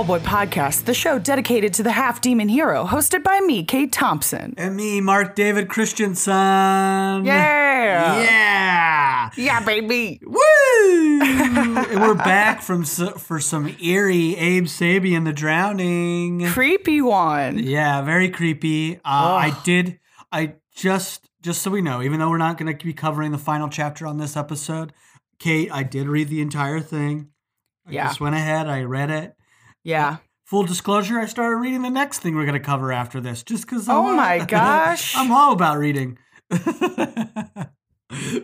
Hellboy podcast, the show dedicated to the half demon hero, hosted by me, Kate Thompson. And me, Mark David Christensen. Yeah. Yeah. Yeah, baby. Woo! we're back from for some eerie Abe Sapien the Drowning. Creepy one. Yeah, very creepy. Uh, I did. I just just so we know, even though we're not going to be covering the final chapter on this episode, Kate, I did read the entire thing. I Yeah. just went ahead. I read it. Yeah. Full disclosure, I started reading the next thing we're going to cover after this, just because. Oh my gosh. I'm all about reading.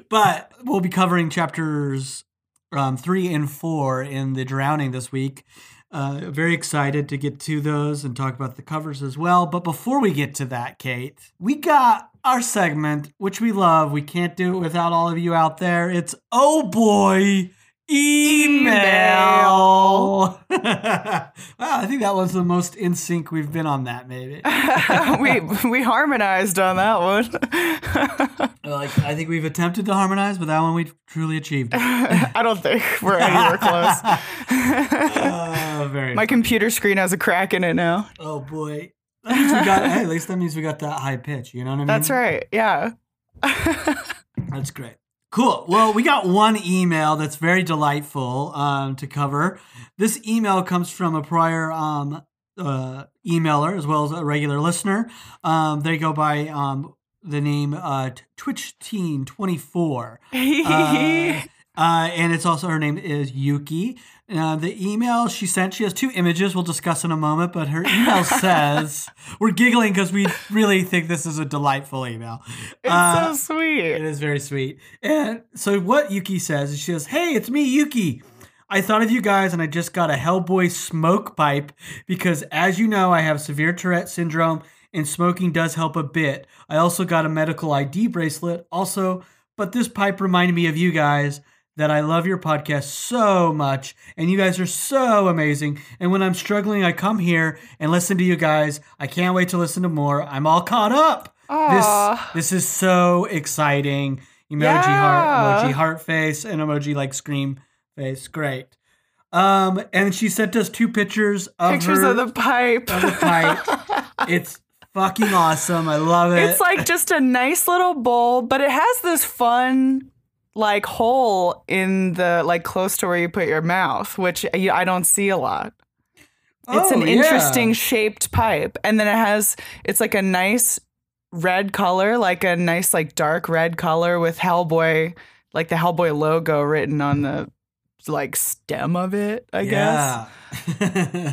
but we'll be covering chapters um, three and four in the Drowning this week. Uh, very excited to get to those and talk about the covers as well. But before we get to that, Kate, we got our segment, which we love. We can't do it without all of you out there. It's Oh Boy Email. wow, I think that was the most in sync we've been on that, maybe. we we harmonized on that one. Like, I think we've attempted to harmonize, but that one we truly achieved. I don't think we're anywhere close. Oh, very. My computer screen has a crack in it now. oh boy. That means we got. hey, at least that means we got that high pitch. You know what I mean? That's right. Yeah. That's great. Cool. Well, we got one email that's very delightful um, to cover. This email comes from a prior um, uh, emailer as well as a regular listener. Um, they go by um, the name uh, Twitch Teen Twenty Four. Uh, uh, and it's also her name is Yuki. Uh, the email she sent, she has two images we'll discuss in a moment, but her email says, we're giggling because we really think this is a delightful email. it's Uh, so sweet. it is very sweet. And so what Yuki says is she says, Hey, it's me, Yuki. I thought of you guys and I just got a Hellboy smoke pipe because as you know, I have severe Tourette syndrome and smoking does help a bit. I also got a medical ID bracelet also, but this pipe reminded me of you guys that I love your podcast so much and you guys are so amazing. And when I'm struggling, I come here and listen to you guys. I can't wait to listen to more. I'm all caught up. Aw. This this is so exciting. Emoji Yeah. heart, emoji heart face, and emoji like scream face. Great. Um, and she sent us two pictures of Pictures her, of the pipe. of the pipe. it's fucking awesome. I love it. It's like just a nice little bowl, but it has this fun like hole in the like close to where you put your mouth, which uh, I I don't see a lot. It's an Oh, yeah. interesting shaped pipe, and then it has it's like a nice red color, like a nice like dark red color with Hellboy, like the Hellboy logo written on the like stem of it. I guess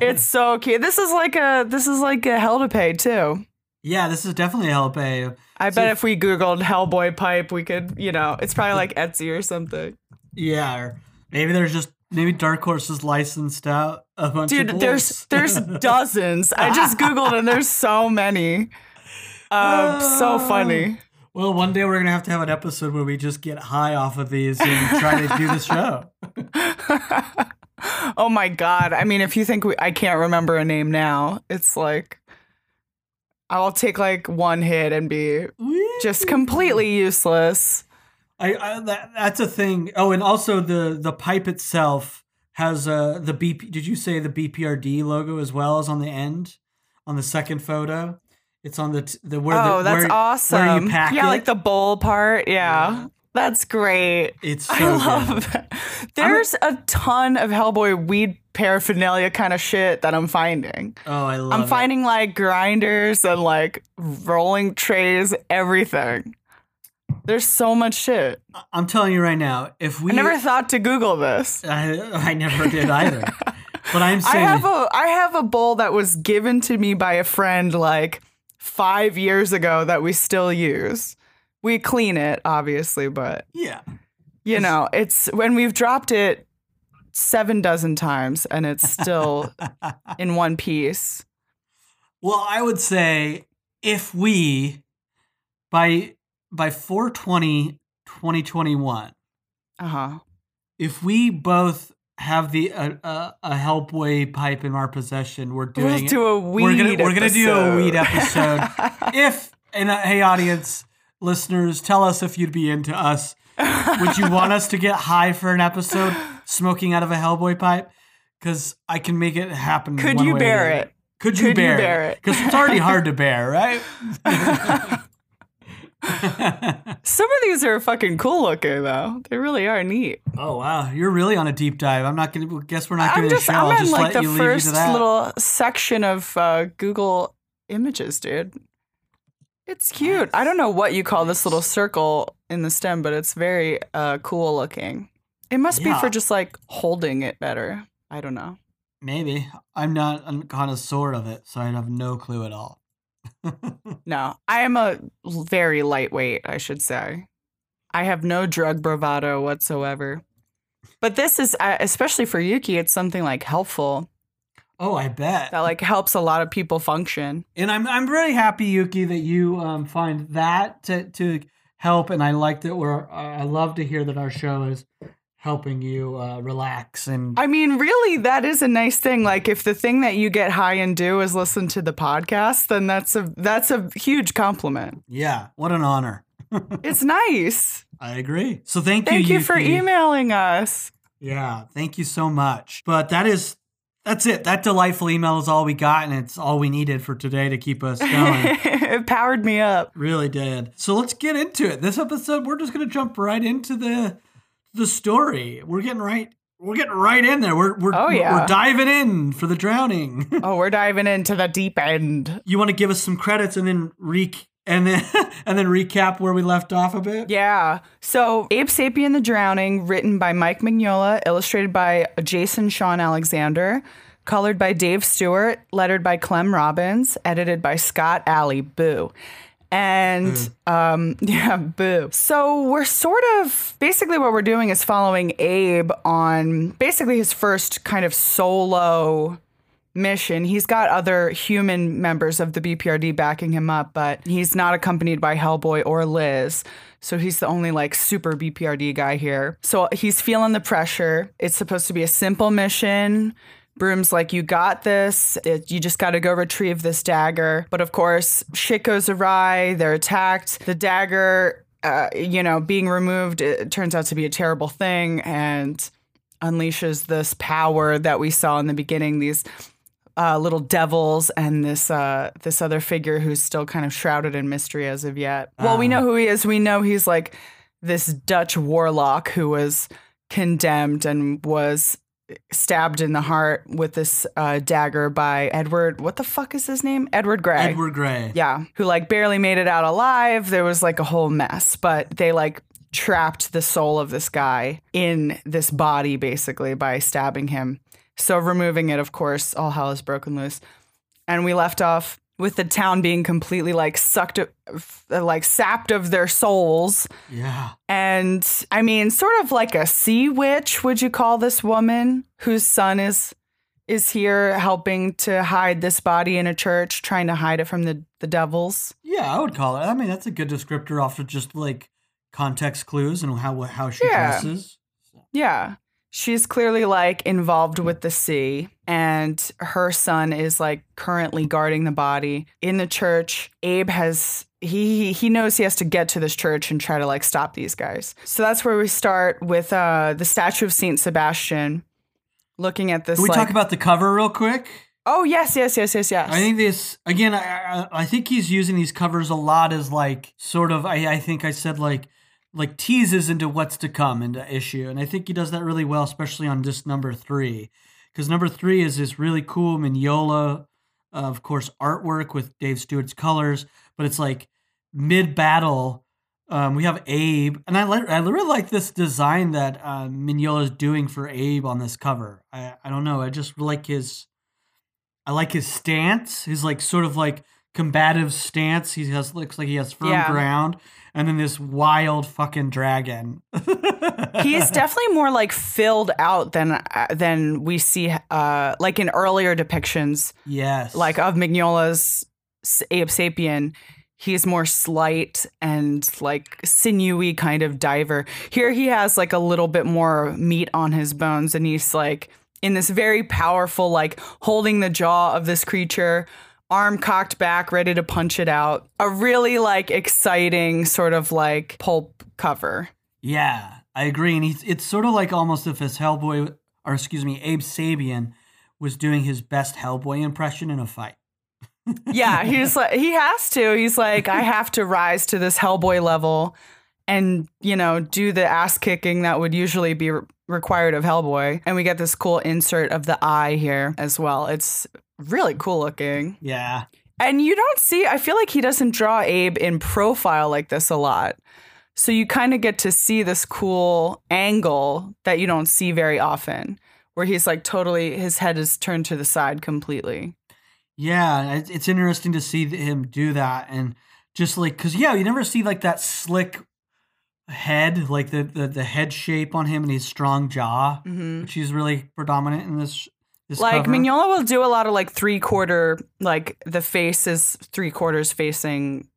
it's so cute. This is like a this is like a hell to pay too. Yeah, this is definitely a help. eh? I So- bet if we Googled Hellboy pipe, we could, you know, it's probably like Etsy or something. Yeah, or maybe there's just maybe Dark Horse is licensed out a bunch of Dude, there's there's dozens. I just Googled and there's so many. Um, so funny. Well, one day we're gonna have to have an episode where we just get high off of these and try to do the show. oh my god. I mean, if you think we, I can't remember a name now, it's like I'll take like one hit and be just completely useless. I, I that, that's a thing. Oh, and also the the pipe itself has uh the BP. Did you say the BPRD logo as well as on the end on the second photo? It's on the t- the where the, oh, that's where, awesome. Where you pack yeah, it. like the bowl part. Yeah. Yeah. That's great. It's so I good. love that. There's a ton of Hellboy weed paraphernalia kind of shit that I'm finding. Oh, I love. I'm it. finding like grinders and like rolling trays, everything. There's so much shit. I'm telling you right now, if we I never thought to Google this. I, I never did either. but I'm I saying have a I have a bowl that was given to me by a friend like five years ago that we still use. We clean it, obviously, but yeah. You know, it's when we've dropped it seven dozen times and it's still in one piece. Well, I would say if we by by 420 2021 Uh-huh. if we both have the uh, uh, a Hellboy pipe in our possession, we're doing We'll do a weed we're gonna we're gonna do a weed episode. episode. if and uh, hey, audience listeners, tell us if you'd be into us. Would you want us to get high for an episode, smoking out of a Hellboy pipe? Because I can make it happen. Could one you way bear it? Could you Could you bear, bear it? it? Because it's already hard to bear, right? Some of these are fucking cool looking though. They really are neat. oh wow, you're really on a deep dive. I'm not gonna guess we're not I'm giving just show. I'm I'll in like the you leave you to first little section of uh, Google Images, dude. It's cute. I don't know what you call this little circle in the stem, but it's very uh, cool looking. It must be for just like holding it better. I don't know. Maybe I'm not a connoisseur of sort of it, so I have no clue at all. No, I am a very lightweight, I should say. I have no drug bravado whatsoever. But this is, uh, especially for Yuki, it's something like helpful oh, I bet. that like helps a lot of people function. And I'm I'm really happy, Yuki, that you um, find that to to help. And I like that we're. I love to hear that our show is helping you uh, relax and I mean, really, that is a nice thing. Like, if the thing that you get high and do is listen to the podcast, then that's a that's a huge compliment. yeah, what an honor. It's nice. I agree. So thank, Thank you, thank you for emailing us. Yeah, thank you so much. But that is that's it. That delightful email is all we got, and it's all we needed for today to keep us going. it powered me up. really did. So let's get into it. This episode, we're just gonna jump right into the the story. We're getting right. We're getting right in there. We're we're Oh, we're- yeah. we're diving in for the drowning. Oh, we're diving into the deep end. you want to give us some credits and then re and then and then recap where we left off a bit? Yeah. So, Abe Sapien the Drowning, written by Mike Mignola, illustrated by Jason Shawn Alexander, colored by Dave Stewart, lettered by Clem Robins, edited by Scott Allie. Boo. And um, yeah, boo. So we're sort of basically what we're doing is following Abe on basically his first kind of solo mission. He's got other human members of the BPRD backing him up, but he's not accompanied by Hellboy or Liz. So he's the only like super BPRD guy here. So he's feeling the pressure. It's supposed to be a simple mission. Broom's like, you got this. It, you just got to go retrieve this dagger. But of course, shit goes awry. They're attacked. The dagger, uh, you know, being removed, it turns out to be a terrible thing and unleashes this power that we saw in the beginning. These uh, little devils and this uh, this other figure who's still kind of shrouded in mystery as of yet. Well, we know who he is. We know he's like this Dutch warlock who was condemned and was stabbed in the heart with this uh, dagger by Edward. What the fuck is his name? Edward Gray. Edward Gray. Yeah, who like barely made it out alive. There was like a whole mess, but they like trapped the soul of this guy in this body basically by stabbing him. So removing it, of course, all hell is broken loose. And we left off with the town being completely like sucked, like sapped of their souls. Yeah. And I mean, sort of like a sea witch, would you call this woman whose son is is here helping to hide this body in a church, trying to hide it from the, the devils? Yeah, I would call it. I mean, that's a good descriptor off of just like context clues and how how she Yeah. dresses. Yeah. She's clearly like involved with the sea, and her son is like currently guarding the body in the church. Abe has he he knows he has to get to this church and try to like stop these guys. So that's where we start with uh the statue of Saint Sebastian. Looking at this, Can we like, talk about the cover real quick? oh yes, yes, yes, yes, yes. I think this again. I, I I think he's using these covers a lot as like sort of. I I think I said like like teases into what's to come into issue, and I think he does that really well, especially on this number three, because number three is this really cool Mignola, uh, of course, artwork with Dave Stewart's colors, but it's like mid battle. Um, we have Abe, and I li- I really like this design that uh, Mignola is doing for Abe on this cover. I I don't know. I just like his. I like his stance. His like sort of like combative stance. He has looks like he has firm Yeah. ground, and then this wild fucking dragon. He's definitely more like filled out than uh, than we see uh like in earlier depictions yes, like of Mignola's Abe Sapien, he's more slight and like sinewy kind of diver. Here he has like a little bit more meat on his bones and he's like in this very powerful, like holding the jaw of this creature, arm cocked back, ready to punch it out. A really like exciting sort of like pulp cover. yeah, I agree. And he's it's sort of like almost if his Hellboy or excuse me, Abe Sapien was doing his best Hellboy impression in a fight. yeah, he's like he has to. He's like I have to rise to this Hellboy level and, you know, do the ass kicking that would usually be required of Hellboy. And we get this cool insert of the eye here as well. It's really cool looking. Yeah. And you don't see, I feel like he doesn't draw Abe in profile like this a lot. So you kind of get to see this cool angle that you don't see very often, where he's like totally, his head is turned to the side completely. Yeah, it's, interesting to see him do that and just like because yeah, you never see like that slick head, like the the, the head shape on him and his strong jaw, hmm which is really predominant in this. this Like cover. Mignola will do a lot of like three quarter, like the face is three quarters facing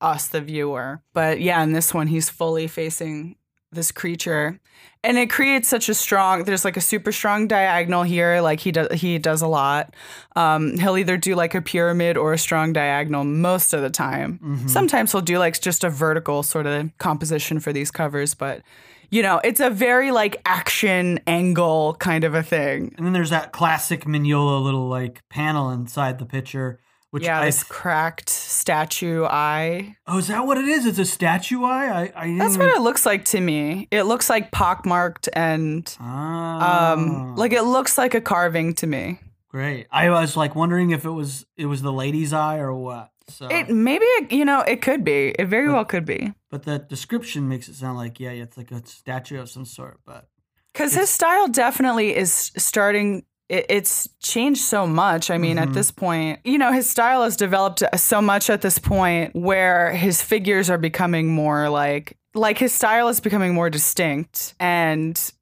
us, the viewer. But yeah, in this one, he's fully facing this creature. And it creates such a strong. There's like a super strong diagonal here. Like he does, he does a lot. Um, he'll either do like a pyramid or a strong diagonal most of the time. Mhm. Sometimes he'll do like just a vertical sort of composition for these covers, but you know, it's a very like action angle kind of a thing. And then there's that classic Mignola little like panel inside the picture, which yeah, I this cracked statue eye. oh is that what it is? It's a statue eye. I, I That's what it looks like to me. It looks like pockmarked and Ah, um like it looks like a carving to me. great. I was like wondering if it was it was the lady's eye or what. So, It maybe it, you know, it could be. It very well could be. but the description makes it sound like yeah, it's like a statue of some sort. But Cuz his style definitely is starting it, it's changed so much. I mean, Mhm. at this point, you know, his style has developed so much at this point where his figures are becoming more like like his style is becoming more distinct and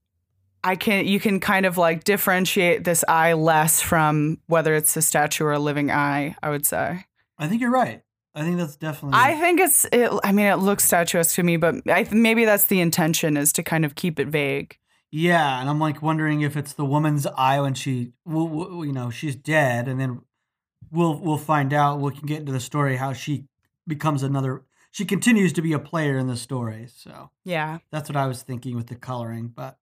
I can you can kind of like differentiate this eye less from whether it's a statue or a living eye, I would say. I think you're right. I think that's definitely. I think it's it, I mean it looks statuesque to me, but I th- maybe that's the intention is to kind of keep it vague. Yeah, and I'm like wondering if it's the woman's eye when she, well, well, you know, she's dead, and then we'll we'll find out. We can get into the story how she becomes another. She continues to be a player in the story, so Yeah. that's what I was thinking with the coloring. But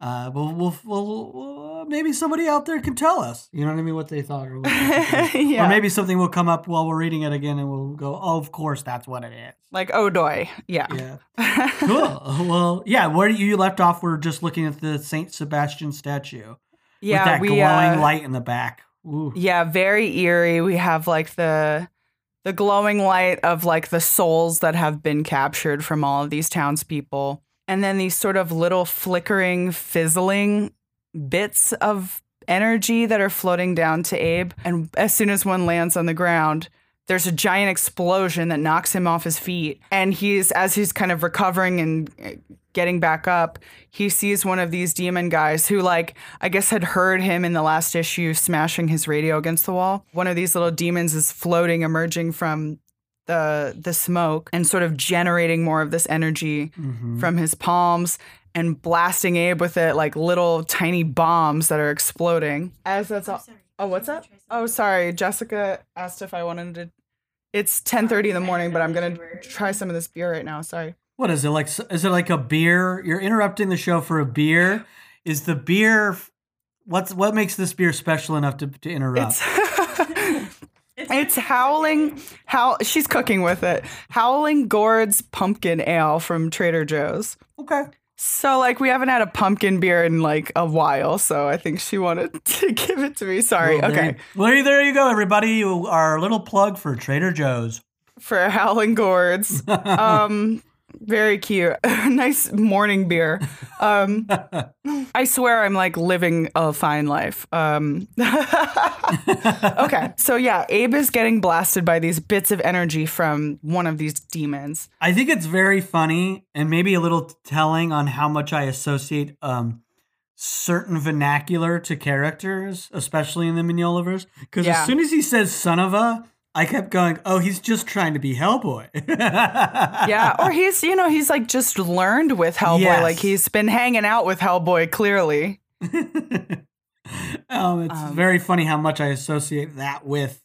uh, we'll we'll, we'll, we'll maybe somebody out there can tell us. You know what I mean? What they thought, or, what they think. yeah. or maybe something will come up while we're reading it again, and we'll go, "Oh, of course, that's what it is." like oh Odoy. Yeah. Yeah. cool. Well, yeah. Where you left off, we're just looking at the Saint Sebastian statue yeah, with that we glowing uh, light in the back. Ooh. Yeah, very eerie. We have like the the glowing light of like the souls that have been captured from all of these townspeople. And then these sort of little flickering, fizzling bits of energy that are floating down to Abe. And as soon as one lands on the ground, there's a giant explosion that knocks him off his feet. And he's, as he's kind of recovering and uh, getting back up, he sees one of these demon guys who, like, I guess had heard him in the last issue smashing his radio against the wall. One of these little demons is floating, emerging from the the smoke and sort of generating more of this energy Mhm. from his palms and blasting Abe with it like little tiny bombs that are exploding. As that's all. Oh, what's up? Oh, sorry. Jessica asked if I wanted to. It's 10:30 in the morning, but I'm gonna try some of this beer right now. Sorry. What is it like? Is it like a beer? You're interrupting the show for a beer. Is the beer? What's what makes this beer special enough to, to interrupt? It's howling. How she's cooking with it. Howling Gourd's pumpkin ale from Trader Joe's. okay. So like we haven't had a pumpkin beer in like a while, so I think she wanted to give it to me. Sorry. Well, there okay. you- Well, there you go, everybody. You- Our little plug for Trader Joe's. For Howling Gourds. um very cute. nice morning beer. Um I swear I'm like living a fine life. Um Okay. So yeah, Abe is getting blasted by these bits of energy from one of these demons. I think it's very funny and maybe a little telling on how much I associate um, certain vernacular to characters, especially in the Mignolaverse. Because Yeah. as soon as he says son of a, I kept going, oh, he's just trying to be Hellboy. Yeah, or he's you know he's like just learned with Hellboy. Yes. Like he's been hanging out with Hellboy clearly. um, it's Um, very funny how much I associate that with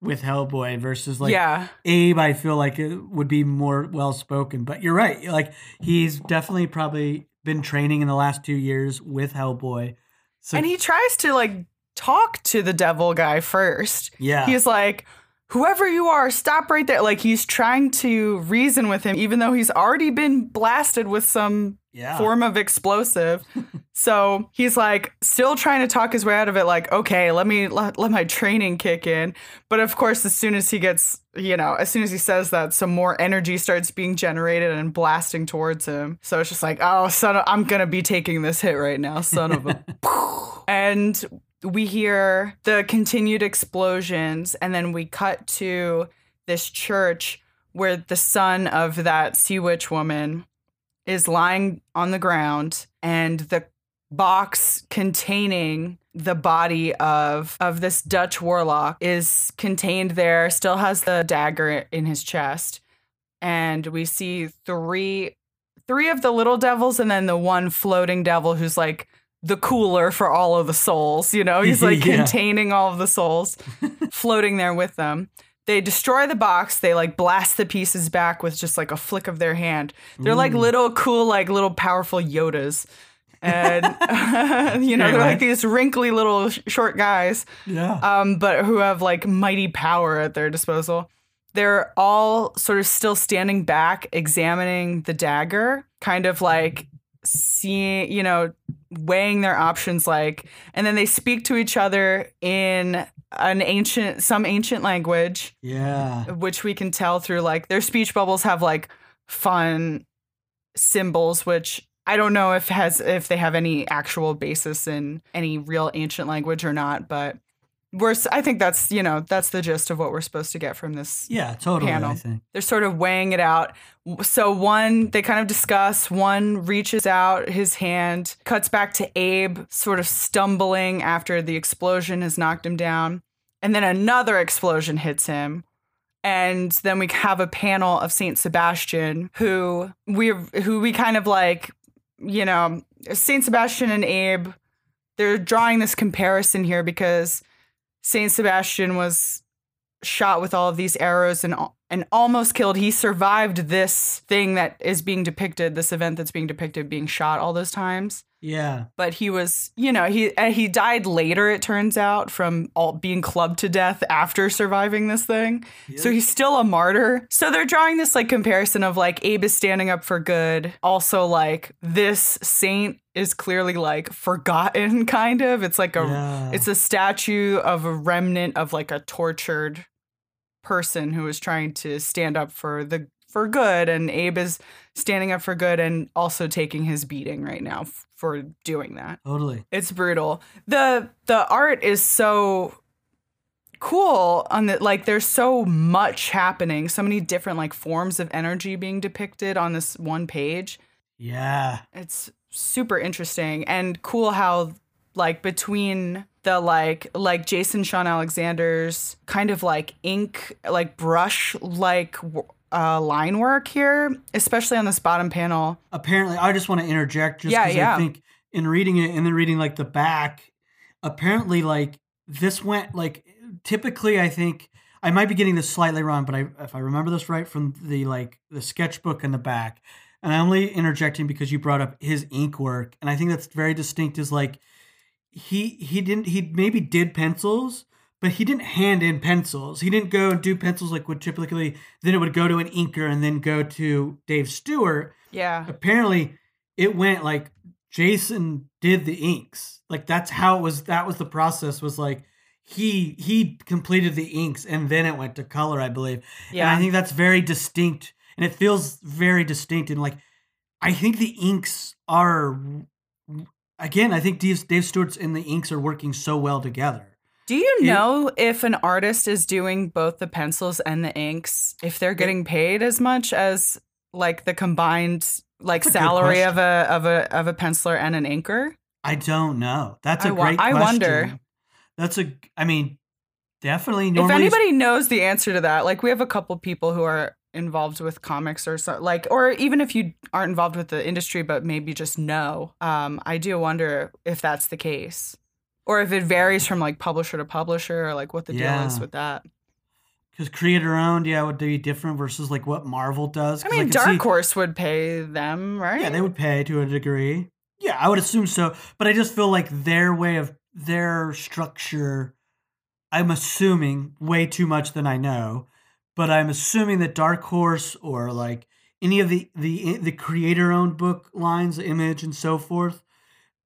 with Hellboy versus like yeah, Abe, I feel like it would be more well spoken. But you're right. Like he's definitely probably been training in the last two years with Hellboy. So and he tries to like talk to the devil guy first. yeah, He's like, whoever you are, stop right there. Like he's trying to reason with him, even though he's already been blasted with some yeah, form of explosive. so he's like still trying to talk his way out of it, like, okay, let me let, let my training kick in. But of course, as soon as he gets, you know, as soon as he says that, some more energy starts being generated and blasting towards him. So it's just like, oh, son, of, I'm gonna be taking this hit right now, son of a. and we hear the continued explosions, and then we cut to this church where the son of that sea witch woman is lying on the ground and the box containing the body of of this Dutch warlock is contained there still has the dagger in his chest. And we see three three of the little devils and then the one floating devil who's like the cooler for all of the souls you know? He's like Yeah. containing all of the souls floating there with them. They destroy the box. They like blast the pieces back with just like a flick of their hand. They're like little cool like little powerful yodas. And you know they're right. like these wrinkly little sh- short guys yeah, um, but who have like mighty power at their disposal. They're all sort of still standing back, examining the dagger, kind of like seeing, you know, weighing their options like, and then they speak to each other in an ancient, some ancient language, yeah. which we can tell through like their speech bubbles have like fun symbols, which I don't know if has if they have any actual basis in any real ancient language or not, but we're I think that's you know that's the gist of what we're supposed to get from this. Yeah, totally. Panel. They're sort of weighing it out. So one they kind of discuss. One reaches out his hand, cuts back to Abe, sort of stumbling after the explosion has knocked him down, and then another explosion hits him. And then we have a panel of Saint Sebastian, who we who we kind of like, you know, Saint Sebastian and Abe. They're drawing this comparison here because Saint Sebastian was shot with all of these arrows and and almost killed. He survived this thing that is being depicted, this event that's being depicted, being shot all those times. Yeah, But he was, you know, he and he died later. It turns out from all being clubbed to death after surviving this thing. So he's still a martyr. So they're drawing this like comparison of like Abe is standing up for good. Also, like this saint is clearly like forgotten, kind of. It's like a Yeah. it's a statue of a remnant of like a tortured person who is trying to stand up for the for good and Abe is standing up for good and also taking his beating right now for doing that. totally. It's brutal. The the art is so cool on the like there's so much happening, so many different like forms of energy being depicted on this one page. Yeah, It's super interesting and cool how like between the like like Jason Shawn Alexander's kind of like ink like brush like uh, line work here, especially on this bottom panel. apparently i just want to interject just Yeah, yeah. i think in reading it and then reading like the back apparently like this went like typically i think i might be getting this slightly wrong but I, if i remember this right from the like the sketchbook in the back and i'm only interjecting because you brought up his ink work and i think that's very distinct is like he he didn't he maybe did pencils but he didn't hand in pencils. He didn't go and do pencils like would typically. Then it would go to an inker and then go to Dave Stewart Yeah. apparently it went like Jason did the inks. Like that's how it was that was the process was like he he completed the inks and then it went to color, I believe. Yeah. And I think that's very distinct and it feels very distinct and like I think the inks are again, I think Dave, Dave Stewart's and the inks are working so well together. Do you It- know if an artist is doing both the pencils and the inks, if they're getting paid as much as like the combined like salary of a of a of a penciler and an inker? I don't know. That's a I wa- great I question. wonder. That's a I mean definitely normally if anybody knows the answer to that, like we have a couple people who are involved with comics or so, like or even if you aren't involved with the industry but maybe just know, um, I do wonder if that's the case. Or if it varies from like publisher to publisher or like what the deal is with that. Because creator owned, yeah, would be different versus like what Marvel does. I mean, can Dark see- Horse would pay them, right? Yeah, they would pay to a degree. Yeah, I would assume so. But I just feel like their way of their structure, I'm assuming way too much than I know. But I'm assuming that Dark Horse or like any of the the eh, the creator owned book lines, Image and so forth,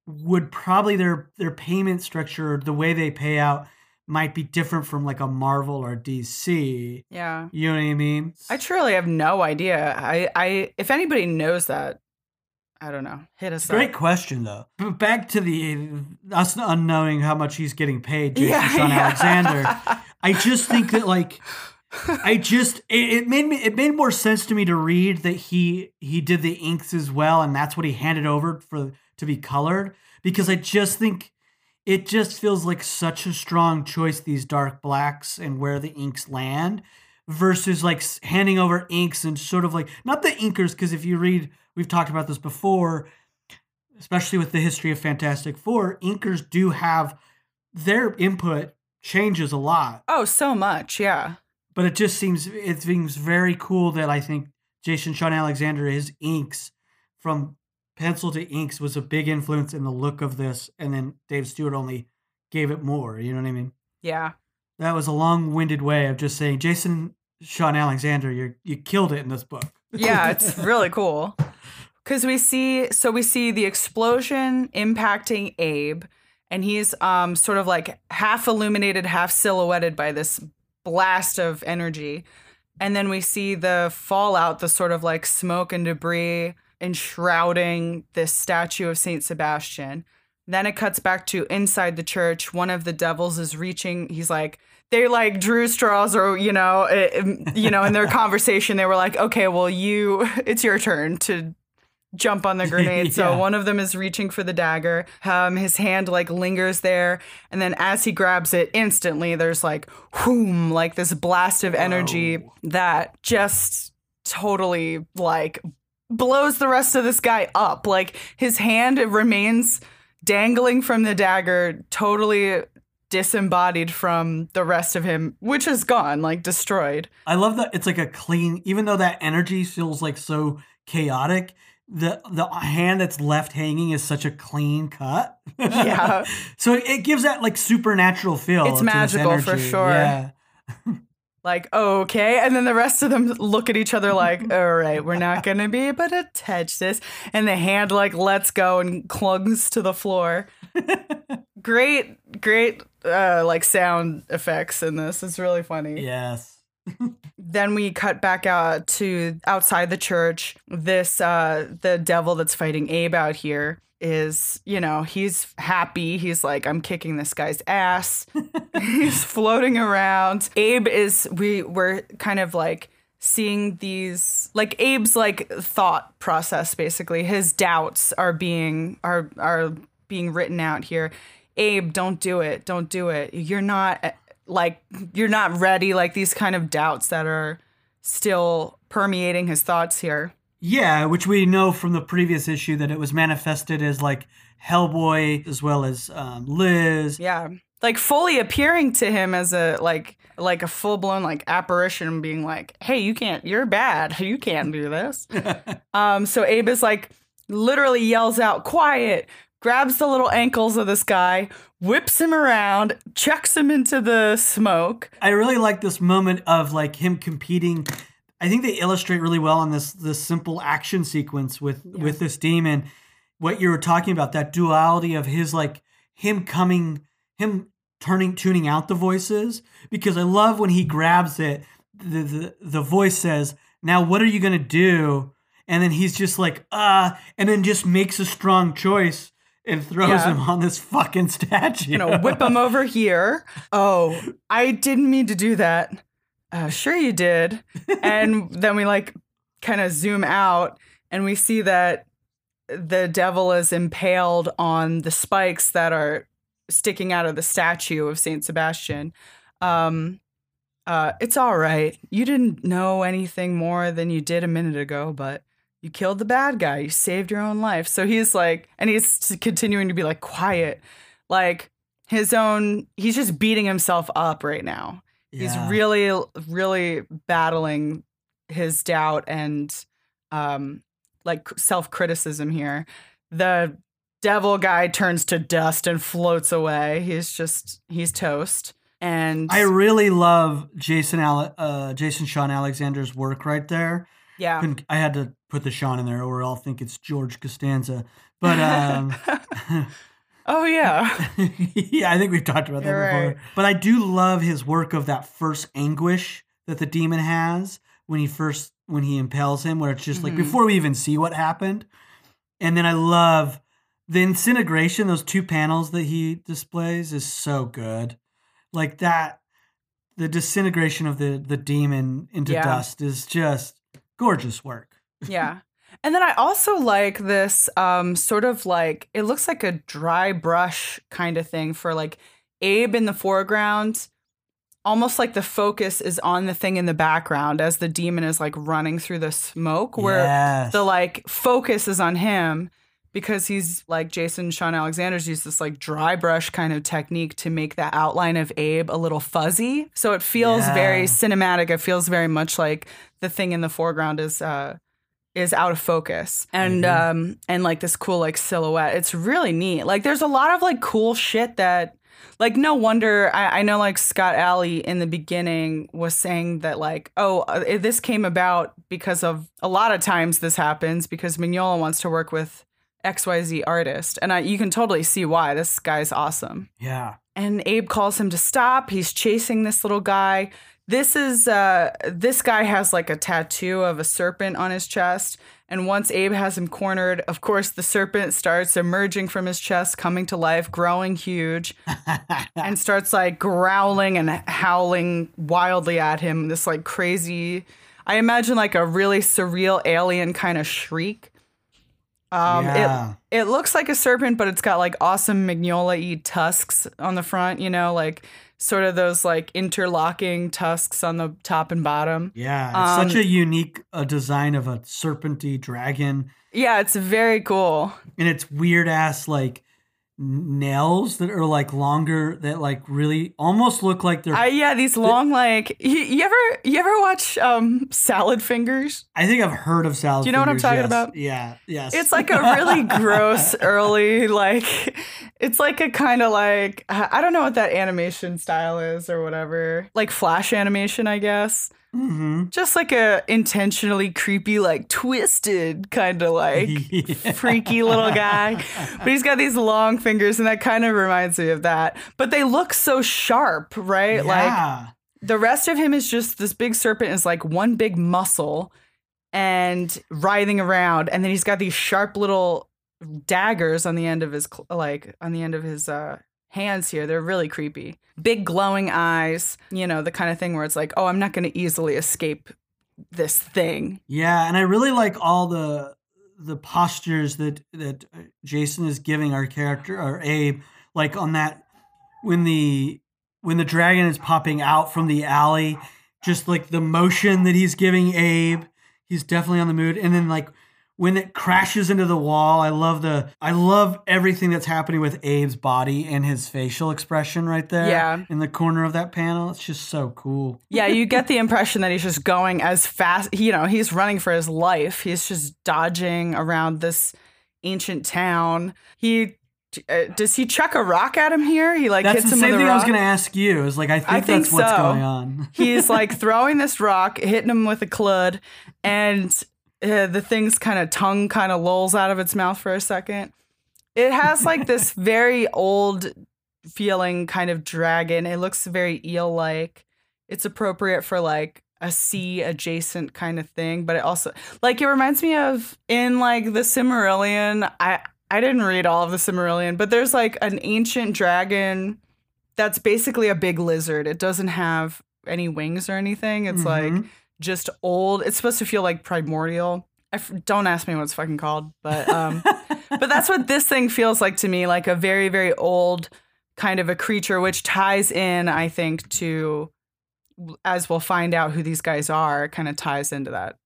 would probably their their payment structure, the way they pay out, might be different from like a Marvel or DC. yeah. You know what I mean? I truly have no idea. I, I, if anybody knows that, I don't know. Hit us Great up. question, though. But back to the us unknowing how much he's getting paid, Jason Yeah, Shawn yeah. Alexander. I just think that like I just it, it made me it made more sense to me to read that he he did the inks as well, and that's what he handed over for to be colored because I just think it just feels like such a strong choice these dark blacks and where the inks land versus like handing over inks and sort of like not the inkers because if you read we've talked about this before especially with the history of fantastic four inkers do have their input changes a lot Oh, so much. Yeah. but it just seems it seems very cool that i think jason shawn alexander his inks from pencil to inks was a big influence in the look of this and then dave stewart only gave it more you know what i mean Yeah. that was a long-winded way of just saying jason shawn alexander you you killed it in this book Yeah. It's really cool. Because we see, so we see the explosion impacting Abe, and he's um sort of like half illuminated, half silhouetted by this blast of energy. And then we see the fallout, the sort of like smoke and debris enshrouding this statue of Saint Sebastian. Then it cuts back to inside the church. One of the devils is reaching. He's like, they like drew straws, or you know, it, you know, in their conversation, they were like, okay, well, you, it's your turn to jump on the grenade. So one of them is reaching for the dagger. Um, his hand like lingers there, and then as he grabs it, instantly there's like, whoom, like this blast of energy Whoa. that just totally like blows the rest of this guy up. Like his hand remains dangling from the dagger, totally disembodied from the rest of him, which is gone, like destroyed. I love that it's like a clean, even though that energy feels like so chaotic. The the hand that's left hanging is such a clean cut. Yeah. so it, gives that like supernatural feel. It's magical for sure. Yeah. Like, okay. And then the rest of them look at each other like, all right, we're not going to be able to touch this. And the hand like lets go and clungs to the floor. great, great, uh, like sound effects in this. It's really funny. Yes. then we cut back out to outside the church. This uh the devil that's fighting Abe out here is, you know, he's happy. He's like, I'm kicking this guy's ass. he's floating around. Abe is we we're kind of like seeing these like Abe's like thought process basically. His doubts are being are are being written out here. Abe, don't do it. Don't do it. You're not eh, like you're not ready like these kind of doubts that are still permeating his thoughts here. Yeah, which we know from the previous issue that it was manifested as like Hellboy as well as um, Liz. Yeah. Like fully appearing to him as a like like a full blown like apparition being like, "Hey, you can't you're bad. You can't do this." um so Abe is like literally yells out, "Quiet." Grabs the little ankles of this guy, whips him around, chucks him into the smoke. I really like this moment of like him competing. I think they illustrate really well on this this simple action sequence with with this demon. What you were talking about that duality of his like him coming, him turning tuning out the voices because I love when he grabs it. The the, the voice says, "Now what are you gonna do?" And then he's just like, "Uh," and then just makes a strong choice and throws Yeah. him on this fucking statue. you know, whip him over here. Oh, I didn't mean to do that. Uh, sure, you did. And then we like kind of zoom out and we see that the devil is impaled on the spikes that are sticking out of the statue of Saint Sebastian. Um, uh, it's all right. You didn't know anything more than you did a minute ago, but you killed the bad guy. You saved your own life. So he's like, and he's continuing to be like quiet, like his own. He's just beating himself up right now. He's Yeah. really, really battling his doubt and um, like self criticism here. The devil guy turns to dust and floats away. He's just he's toast. And I really love Jason Ale- uh, Jason Shawn Alexander's work right there. yeah. Couldn't- I had to put the Shawn in there, or I'll think it's George Costanza. But um, oh yeah. yeah, I think we've talked about that You're before. right. But I do love his work of that first anguish that the demon has when he first when he impales him, where it's just like Mhm. before we even see what happened. And then I love the incineration, those two panels that he displays is so good. Like that the disintegration of the the demon into Yeah. dust is just gorgeous work. yeah. And then I also like this um sort of like it looks like a dry brush kind of thing for like Abe in the foreground. Almost like the focus is on the thing in the background as the demon is like running through the smoke where Yes. the like focus is on him because he's like Jason Shawn Alexander's used this like dry brush kind of technique to make the outline of Abe a little fuzzy. So it feels Yeah. very cinematic. It feels very much like the thing in the foreground is uh is out of focus and Mhm. um and like this cool like silhouette. It's really neat. Like there's a lot of like cool shit that like no wonder I, I know like Scott Allie in the beginning was saying that like oh uh, this came about because of a lot of times this happens because Mignola wants to work with XYZ artist and I, you can totally see why this guy's awesome yeah. and Abe calls him to stop he's chasing this little guy this is uh this guy has like a tattoo of a serpent on his chest and once Abe has him cornered of course the serpent starts emerging from his chest coming to life growing huge and starts like growling and howling wildly at him. This like crazy, I imagine like a really surreal alien kind of shriek. Um, Yeah. it it looks like a serpent, but it's got like awesome Mignola tusks on the front. You know, like sort of those like interlocking tusks on the top and bottom. Yeah, Um, such a unique uh, design of a serpenty dragon, Yeah, it's very cool. and it's weird ass like nails that are like longer that like really almost look like they're. I I, yeah, these long like you, you ever you ever watch um Salad Fingers? I think I've heard of salad. Do you know what I'm talking yes. about? Yeah, yes. It's like a really gross early like it's like a kind of like I don't know what that animation style is or whatever. Like flash animation, I guess. Hmm Just like a intentionally creepy like twisted kind of like Yeah. freaky little guy. But he's got these long fingers and that kind of reminds me of that. But they look so sharp, right? Like the rest of him is just this big serpent is like one big muscle and writhing around and then he's got these sharp little daggers on the end of his like on the end of his uh hands here they're really creepy big glowing eyes you know the kind of thing where it's like oh i'm not going to easily escape this thing Yeah, and I really like all the the postures that that uh, Jason is giving our character or Abe, like on that when the when the dragon is popping out from the alley, just like the motion that he's giving Abe, he's definitely on the mood. And then like when it crashes into the wall, I love the I love everything that's happening with Abe's body and his facial expression right there. Yeah. in the corner of that panel, it's just so cool. yeah you get the impression that he's just going as fast you know he's running for his life he's just dodging around this ancient town he uh, does he chuck a rock at him here he like That's hits the him same with a rock. That's the same thing I was going to ask you. Is like I think, I think that's what's so. going on. he's like throwing this rock, hitting him with a clud, and uh, the thing's kind of tongue kind of lolls out of its mouth for a second. It has like this very old feeling kind of dragon. It looks very eel like. It's appropriate for like a sea adjacent kind of thing, but it also like it reminds me of in like the Silmarillion. I I didn't read all of the Silmarillion, but there's like an ancient dragon that's basically a big lizard. It doesn't have any wings or anything. It's like Mhm. Just old. It's supposed to feel like primordial. I f- don't ask me what it's fucking called, but um, but that's what this thing feels like to me, like a very very old kind of a creature, which ties in, I think, to as we'll find out who these guys are, kind of ties into that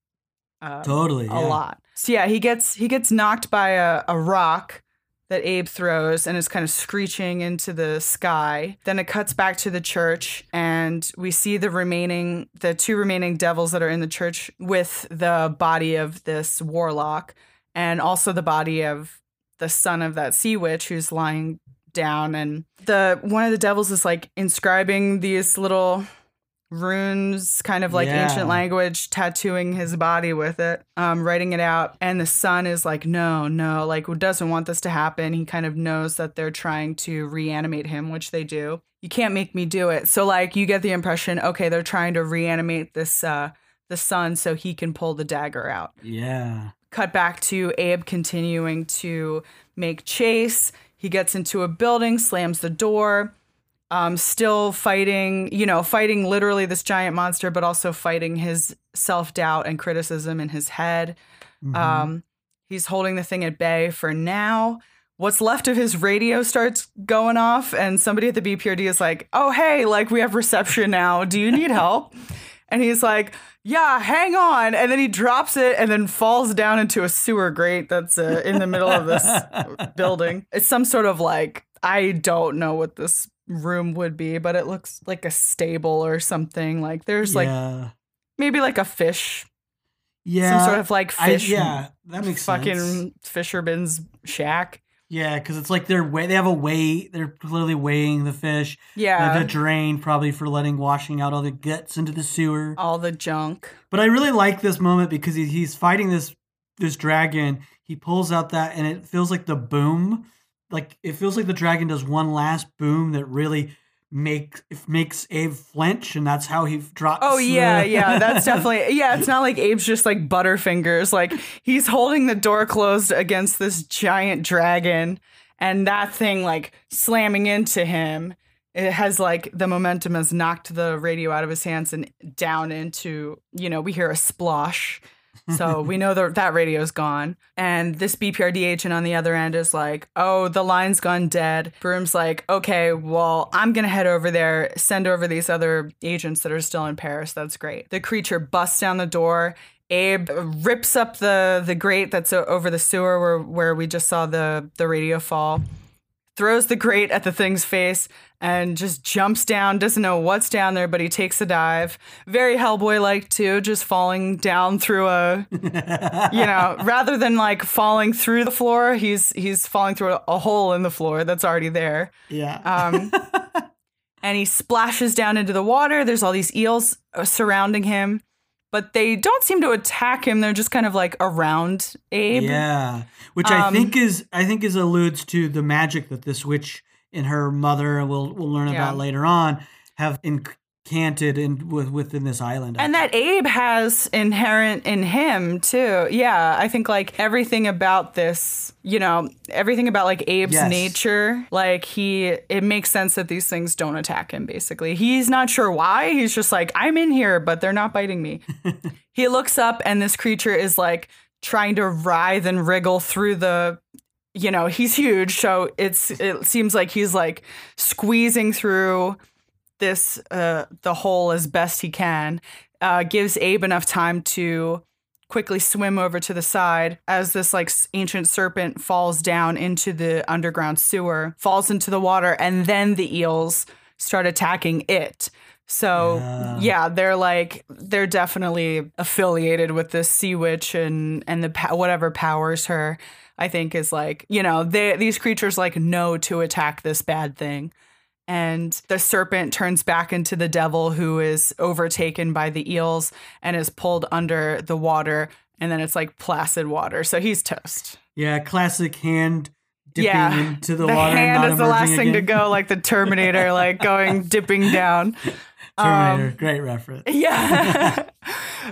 um, totally a yeah. lot. So yeah, he gets he gets knocked by a, a rock that Abe throws and is kind of screeching into the sky. Then it cuts back to the church and we see the remaining the two remaining devils that are in the church with the body of this warlock and also the body of the son of that sea witch who's lying down and the one of the devils is like inscribing these little runes kind of like Yeah. ancient language tattooing his body with it um writing it out and the son is like no no like doesn't want this to happen he kind of knows that they're trying to reanimate him which they do you can't make me do it so like you get the impression okay they're trying to reanimate this uh the son so he can pull the dagger out Yeah. cut back to Abe continuing to make chase. He gets into a building, slams the door, um, still fighting, you know, fighting literally this giant monster, but also fighting his self doubt and criticism in his head. Mhm. Um, he's holding the thing at bay for now. What's left of his radio starts going off, and somebody at the BPRD is like, Oh, hey, like we have reception now. Do you need help? and he's like, Yeah, hang on. And then he drops it and then falls down into a sewer grate that's uh, in the middle of this building. It's some sort of like, I don't know what this room would be, but it looks like a stable or something. Like there's like yeah. maybe like a fish yeah. some sort of like I- fish. yeah, that makes fucking sense. fisherman's shack. Yeah, because it's like they're weigh- they have a weigh. They're literally weighing the fish. They have Yeah, a drain probably for letting washing out all the guts into the sewer. all the junk. But I really like this moment because he, he's fighting this this dragon. He pulls out that, and it feels like the boom. Like it feels like the dragon does one last boom that really make makes Abe flinch, and that's how he drops. Oh yeah, the- yeah, that's definitely yeah. It's not like Abe's just like butterfingers. Like he's holding the door closed against this giant dragon, and that thing like slamming into him. It has like the momentum has knocked the radio out of his hands and down into you know we hear a splosh. So we know that that radio's gone. And this BPRD agent on the other end is like, oh, the line's gone dead. Broom's like, okay, well, I'm going to head over there, send over these other agents that are still in Paris. That's great. The creature busts down the door. Abe rips up the, the grate that's over the sewer where, where we just saw the, the radio fall throws the grate at the thing's face and just jumps down doesn't know what's down there but he takes a dive very hellboy like too just falling down through a you know rather than like falling through the floor he's he's falling through a, a hole in the floor that's already there yeah. um, and he splashes down into the water. There's all these eels surrounding him, but they don't seem to attack him. They're just kind of like around Abe. Yeah, which I Um, think is I think is alludes to the magic that this witch and her mother we'll we'll learn Yeah. about later on have incanted in with within this island. And that Abe has inherent in him too. Yeah, I think like everything about this, you know, everything about like Abe's Yes. nature, like he, it makes sense that these things don't attack him. Basically, he's not sure why. He's just like, I'm in here, but they're not biting me. he looks up, and this creature is like trying to writhe and wriggle through the. You know, he's huge, so it's it seems like he's like squeezing through this uh the hole as best he can uh gives abe enough time to quickly swim over to the side as this like ancient serpent falls down into the underground sewer falls into the water and then the eels start attacking it so Yeah. yeah they're like they're definitely affiliated with this sea witch and and the whatever powers her i think is like you know they these creatures like know to attack this bad thing and the serpent turns back into the devil who is overtaken by the eels and is pulled under the water. And then it's like placid water. So he's toast. Yeah, classic hand dipping yeah. into the, water. and hand is the last emerging thing to go like the terminator like going dipping down. Terminator, Um, great reference. yeah.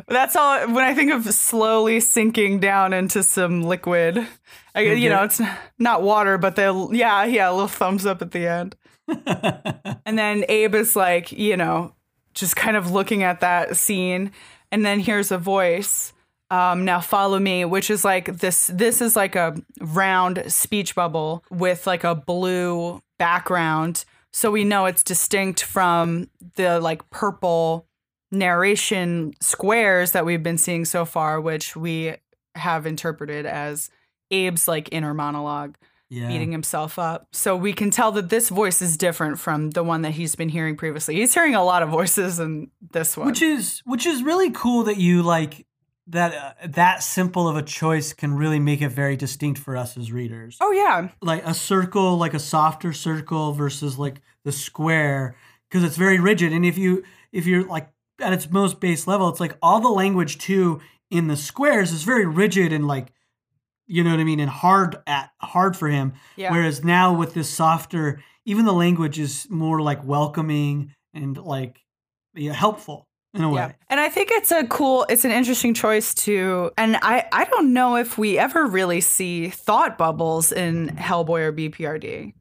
That's all when i think of slowly sinking down into some liquid I, you know it's not water but the yeah yeah a little thumbs up at the end And then Abe is like, you know, just kind of looking at that scene. And then here's a voice. Um, now follow me, which is like this. This is like a round speech bubble with like a blue background, so we know it's distinct from the like purple narration squares that we've been seeing so far, which we have interpreted as Abe's like inner monologue. Yeah. beating himself up. So we can tell that this voice is different from the one that he's been hearing previously. He's hearing a lot of voices in this one. which is which is really cool that you like that uh, that simple of a choice can really make it very distinct for us as readers. oh yeah. Like a circle, like a softer circle versus like the square because it's very rigid and if you if you're like at its most base level it's like all the language too in the squares is very rigid and like you know what I mean and hard at hard for him Yeah. whereas now with this softer even the language is more like welcoming and like yeah, helpful in a way. Yeah. And I think it's a cool, it's an interesting choice to, and I, I don't know if we ever really see thought bubbles in Hellboy or BPRD.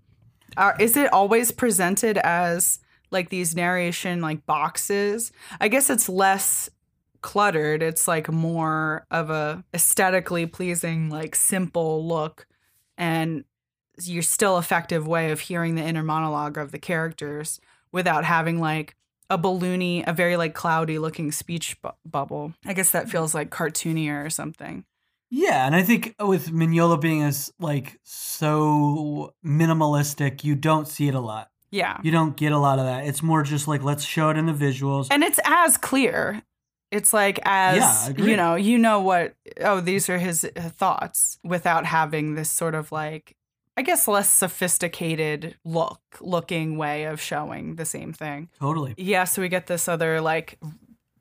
Are, is it always presented as like these narration like boxes? I guess it's less cluttered. It's like more of a aesthetically pleasing, like simple look. And your still effective way of hearing the inner monologue of the characters without having like a balloony, a very like cloudy looking speech bu- bubble. I guess that feels like cartoonier or something. Yeah, and I think with Mignola being as like so minimalistic, you don't see it a lot. Yeah. You don't get a lot of that. It's more just like let's show it in the visuals. And it's as clear. It's like as Yeah, you know, you know what oh, these are his uh, thoughts without having this sort of like I guess less sophisticated look looking way of showing the same thing. totally. Yeah, so we get this other like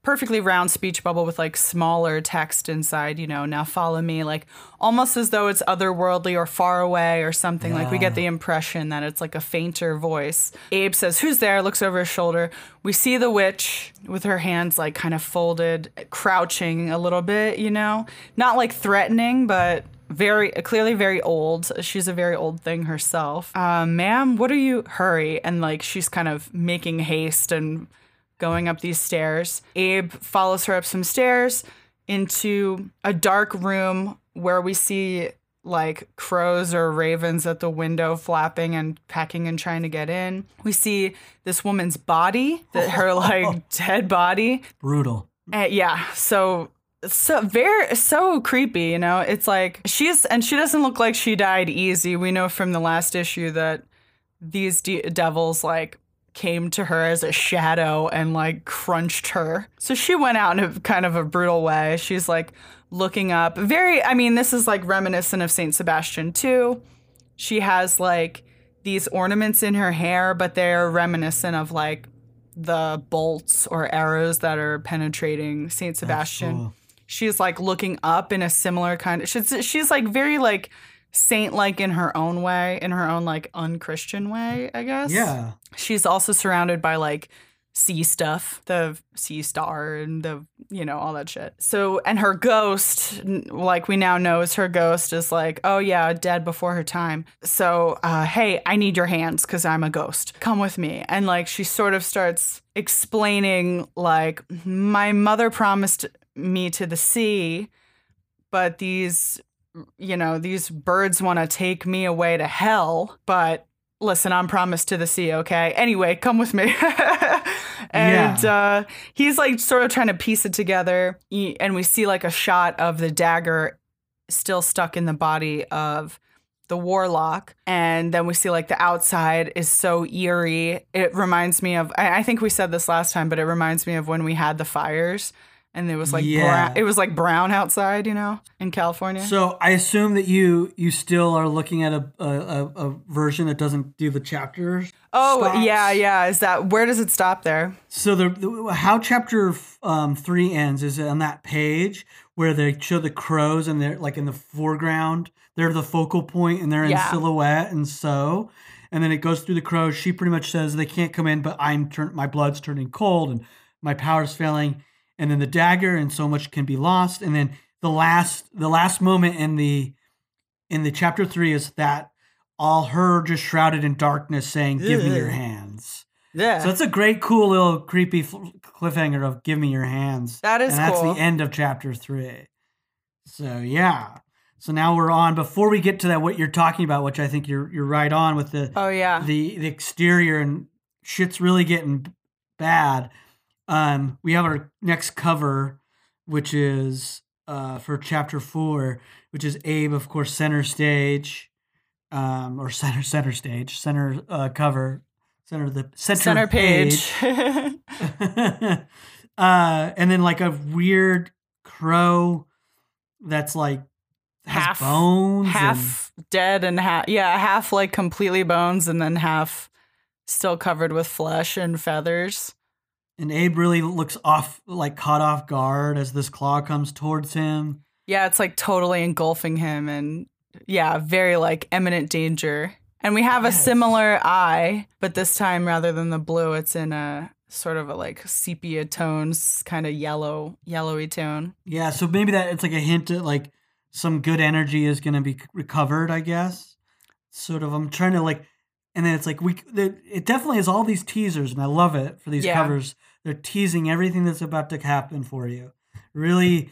perfectly round speech bubble with like smaller text inside, you know, now follow me, like almost as though it's otherworldly or far away or something. Like we get the impression that it's like a fainter voice. Abe says, Who's there? looks over his shoulder. We see the witch with her hands like kind of folded, crouching a little bit, you know, not like threatening, but very clearly very old. She's a very old thing herself. Uh, ma'am, what are you? Hurry! And like she's kind of making haste and going up these stairs. Abe follows her up some stairs into a dark room where we see like crows or ravens at the window flapping and pecking and trying to get in. We see this woman's body, that her like dead body. Brutal. Uh, yeah, so so very so creepy, you know. It's like she's and she doesn't look like she died easy. We know from the last issue that these de- devils like came to her as a shadow and like crunched her. So she went out in a kind of a brutal way. She's like looking up. Very I mean, this is like reminiscent of Saint Sebastian too. She has like these ornaments in her hair, but they're reminiscent of like the bolts or arrows that are penetrating Saint Sebastian. cool. She's like looking up in a similar kind of she's she's like very like saint like in her own way, in her own like unchristian way, I guess. Yeah. She's also surrounded by like sea stuff, the sea star and the you know all that shit. So and her ghost, like we now know, is her ghost is like, oh yeah, dead before her time. So uh, hey, I need your hands because I'm a ghost. Come with me. And like she sort of starts explaining like my mother promised me to the sea, but these you know these birds want to take me away to hell, but listen, I'm promised to the sea, okay? Anyway, come with me. and uh, he's like sort of trying to piece it together. And we see like a shot of the dagger still stuck in the body of the warlock. And then we see like the outside is so eerie. It reminds me of, I I think we said this last time, but it reminds me of when we had the fires. And it was like Yeah. brown, it was like brown outside, you know, in California. So I assume that you you still are looking at a a, a, version that doesn't do the chapters. oh stops. yeah, yeah. Is that where does it stop there? So the, the how chapter um, three ends is on that page where they show the crows and they're like in the foreground. They're the focal point and they're in Yeah. silhouette and so. And then it goes through the crows. She pretty much says they can't come in, but I'm turn my blood's turning cold and my power's failing. And then the dagger and so much can be lost. And then the last the last moment in the in the chapter three is that all her just shrouded in darkness saying, Give me your hands. Yeah. So it's a great, cool little creepy cliffhanger of "Give me your hands." That is and that's cool. the end of chapter three. So yeah. So now we're on. Before we get to that, what you're talking about, which I think you're you're right on with the oh yeah. the the exterior and shit's really getting bad. Um, we have our next cover, which is uh for chapter four, which is Abe, of course, center stage, um, or center center stage, center uh, cover, center the center, Center page. uh, and then like a weird crow that's like has Half- bones, and- half dead and half yeah, half like completely bones and then half still covered with flesh and feathers. And Abe really looks off, like caught off guard as this claw comes towards him. Yeah, it's like totally engulfing him and yeah, very like imminent danger. And we have a similar eye, but this time rather than the blue, it's in a sort of a like sepia tones, kind of yellow, yellowy tone. Yeah, so maybe that it's like a hint at like some good energy is going to be recovered. I guess. Sort of. I'm trying to like, and then it's like we. It definitely has all these teasers, and I love it for these Yeah. covers. They're teasing everything that's about to happen for you. Really,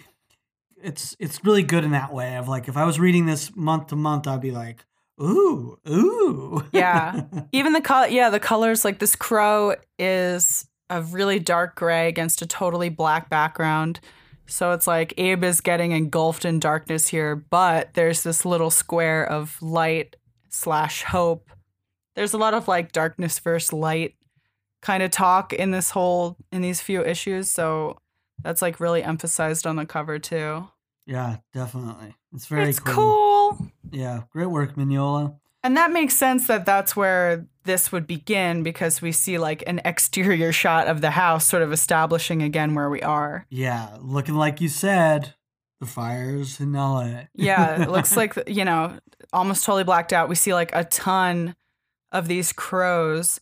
it's it's really good in that way. Of like, if I was reading this month to month, I'd be like, ooh, ooh. Yeah. Even the color, yeah, the colors like this crow is a really dark gray against a totally black background. So it's like Abe is getting engulfed in darkness here, but there's this little square of light slash hope. There's a lot of like darkness versus light kind of talk in this whole in these few issues. So that's like really emphasized on the cover too. yeah, definitely. It's very it's cool. cool. Yeah, great work, Mignola. And that makes sense that that's where this would begin because we see like an exterior shot of the house sort of establishing again where we are. Yeah, looking like you said, the fires in LA. Yeah, it looks like, you know, almost totally blacked out. We see like a ton of these crows,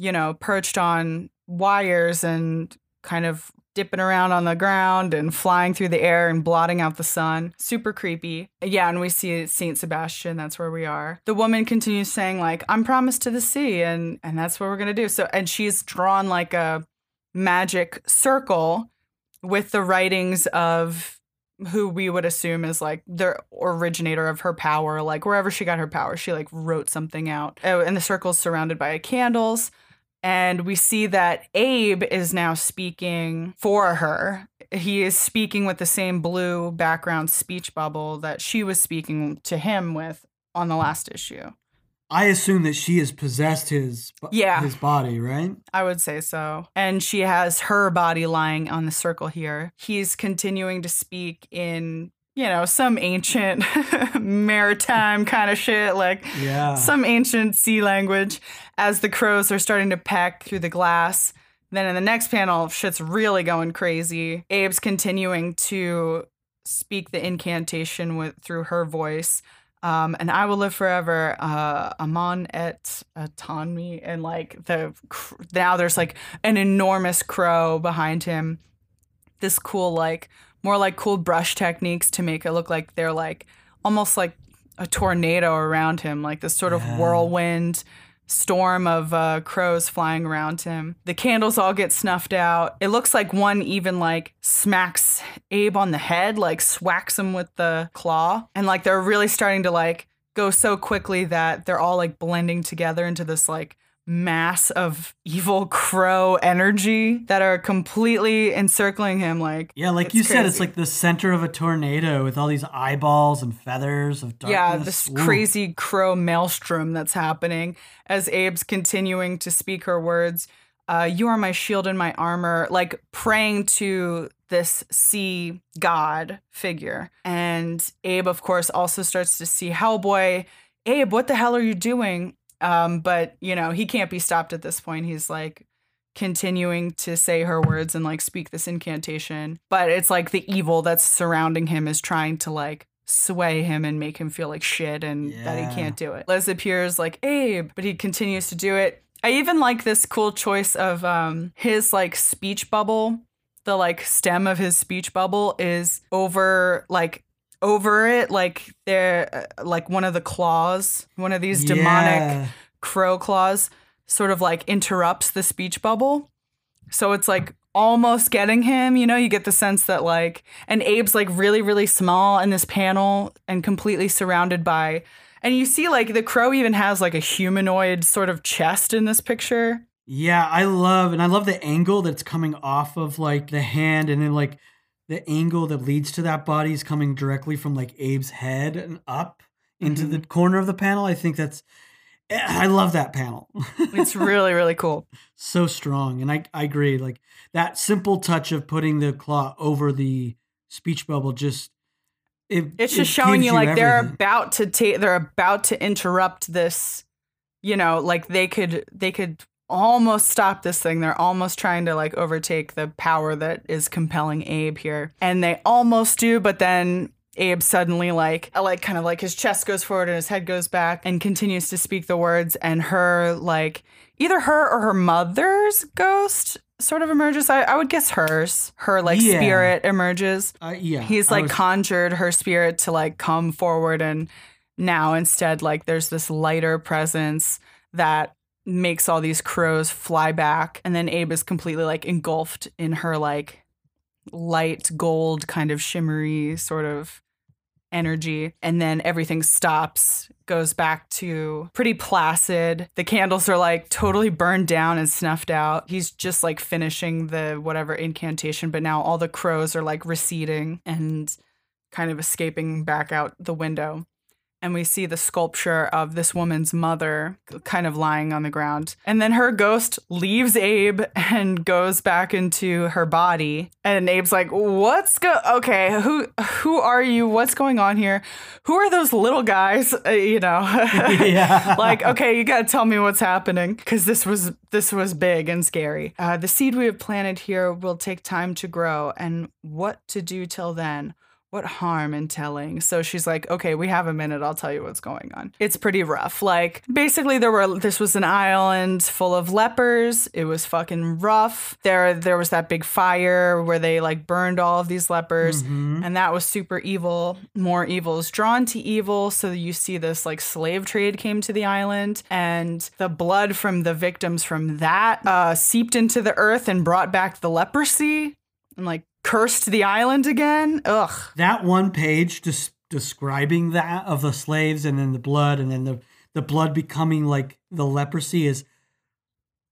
you know, perched on wires and kind of dipping around on the ground and flying through the air and blotting out the sun. Super creepy. Yeah, and we see Saint Sebastian, that's where we are. The woman continues saying like, "I'm promised to the sea and and that's what we're going to do." So and she's drawn like a magic circle with the writings of who we would assume is like the originator of her power, like wherever she got her power, she like wrote something out. Oh, and the circle's surrounded by candles. And we see that Abe is now speaking for her. He is speaking with the same blue background speech bubble that she was speaking to him with on the last issue. I assume that she has possessed his Yeah. his body, right? I would say so. And she has her body lying on the circle here. He's continuing to speak in, you know, some ancient maritime kind of shit, like Yeah. some ancient sea language as the crows are starting to peck through the glass. Then in the next panel, shit's really going crazy. Abe's continuing to speak the incantation with through her voice. Um, and I will live forever. Uh, Amon et Atonmi, and like the cr- now there's like an enormous crow behind him. This cool like more like cool brush techniques to make it look like they're like almost like a tornado around him, like this sort of Yeah. whirlwind storm of uh, crows flying around him. The candles all get snuffed out. It looks like one even like smacks Abe on the head, like swacks him with the claw. And like they're really starting to like go so quickly that they're all like blending together into this like mass of evil crow energy that are completely encircling him like yeah, like you said, it's like the center of a tornado with all these eyeballs and feathers of darkness. Yeah, this Ooh. crazy crow maelstrom that's happening as Abe's continuing to speak her words. Uh, you are my shield and my armor, like praying to this sea god figure. And Abe, of course, also starts to see Hellboy. Abe, what the hell are you doing? Um, but you know, he can't be stopped at this point. He's like continuing to say her words and like speak this incantation. But it's like the evil that's surrounding him is trying to like sway him and make him feel like shit and that he can't do it. Liz appears like Abe, but he continues to do it. I even like this cool choice of um his like speech bubble. The like stem of his speech bubble is over like over it like there uh, like one of the claws, one of these demonic Yeah. crow claws sort of like interrupts the speech bubble. So it's like almost getting him, you know, you get the sense that like and Abe's like really really small in this panel and completely surrounded by and you see like the crow even has like a humanoid sort of chest in this picture. Yeah, I love and I love the angle that's coming off of like the hand and then like the angle that leads to that body is coming directly from like Abe's head and up into Mm-hmm. the corner of the panel. I think that's I love that panel. It's really, really cool. so strong. And I, I agree. Like that simple touch of putting the claw over the speech bubble just it, It's it just showing you like they're about to take they're about to interrupt this, you know, like they could they could almost stop this thing. They're almost trying to like overtake the power that is compelling Abe here. And they almost do, but then Abe suddenly like like kind of like his chest goes forward and his head goes back and continues to speak the words and her like either her or her mother's ghost sort of emerges. I, I would guess hers. Her like Yeah. spirit emerges. Uh, yeah. He's like was- conjured her spirit to like come forward and now instead like there's this lighter presence that makes all these crows fly back and then Abe is completely like engulfed in her like light gold kind of shimmery sort of energy. And then everything stops goes back to pretty placid. The candles are like totally burned down and snuffed out. He's just like finishing the whatever incantation but now all the crows are like receding and kind of escaping back out the window and we see the sculpture of this woman's mother kind of lying on the ground. And then her ghost leaves Abe and goes back into her body. And Abe's like, "What's go? Okay, who who are you? What's going on here? Who are those little guys? Uh, you know, Yeah. like okay, you got to tell me what's happening because this was this was big and scary. Uh, the seed we have planted here will take time to grow, and what to do till then." What harm in telling? So she's like, okay, we have a minute. I'll tell you what's going on. It's pretty rough. Like, basically, there were this was an island full of lepers. It was fucking rough. There, there was that big fire where they like burned all of these lepers, Mhm. and that was super evil. More evil is drawn to evil. So you see this like slave trade came to the island, and the blood from the victims from that uh, seeped into the earth and brought back the leprosy and like cursed the island again. Ugh. that one page just describing that of the slaves and then the blood and then the the blood becoming like the leprosy is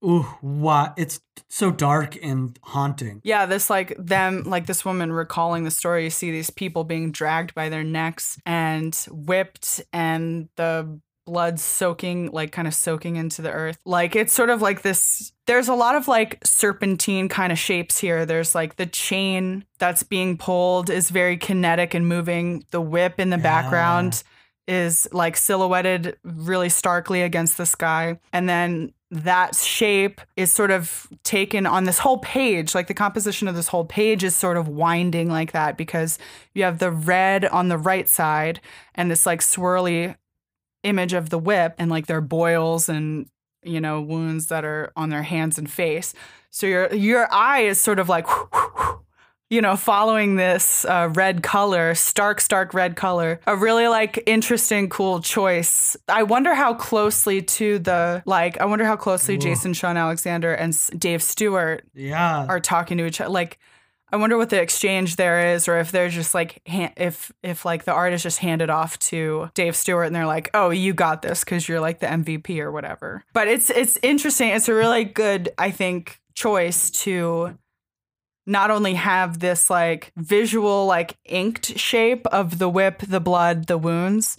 ooh what it's so dark and haunting Yeah, this like them, like this woman recalling the story. You see these people being dragged by their necks and whipped, and the blood soaking, like kind of soaking into the earth. Like it's sort of like this. There's a lot of like serpentine kind of shapes here. There's like the chain that's being pulled is very kinetic and moving. The whip in the Yeah. background is like silhouetted really starkly against the sky. And then that shape is sort of taken on this whole page. Like the composition of this whole page is sort of winding like that because you have the red on the right side and this like swirly image of the whip and like their boils and you know wounds that are on their hands and face. So your your eye is sort of like you know, following this uh, red color, stark, stark red color, a really like interesting, cool choice. I wonder how closely to the like, I wonder how closely Whoa. Jason Shawn Alexander and Dave Stewart yeah are talking to each other. Like, I wonder what the exchange there is, or if they're just like, if if like the artist just handed off to Dave Stewart and they're like, oh, you got this because you're like the MVP or whatever. But it's it's interesting. It's a really good, I think, choice to not only have this like visual like inked shape of the whip, the blood, the wounds,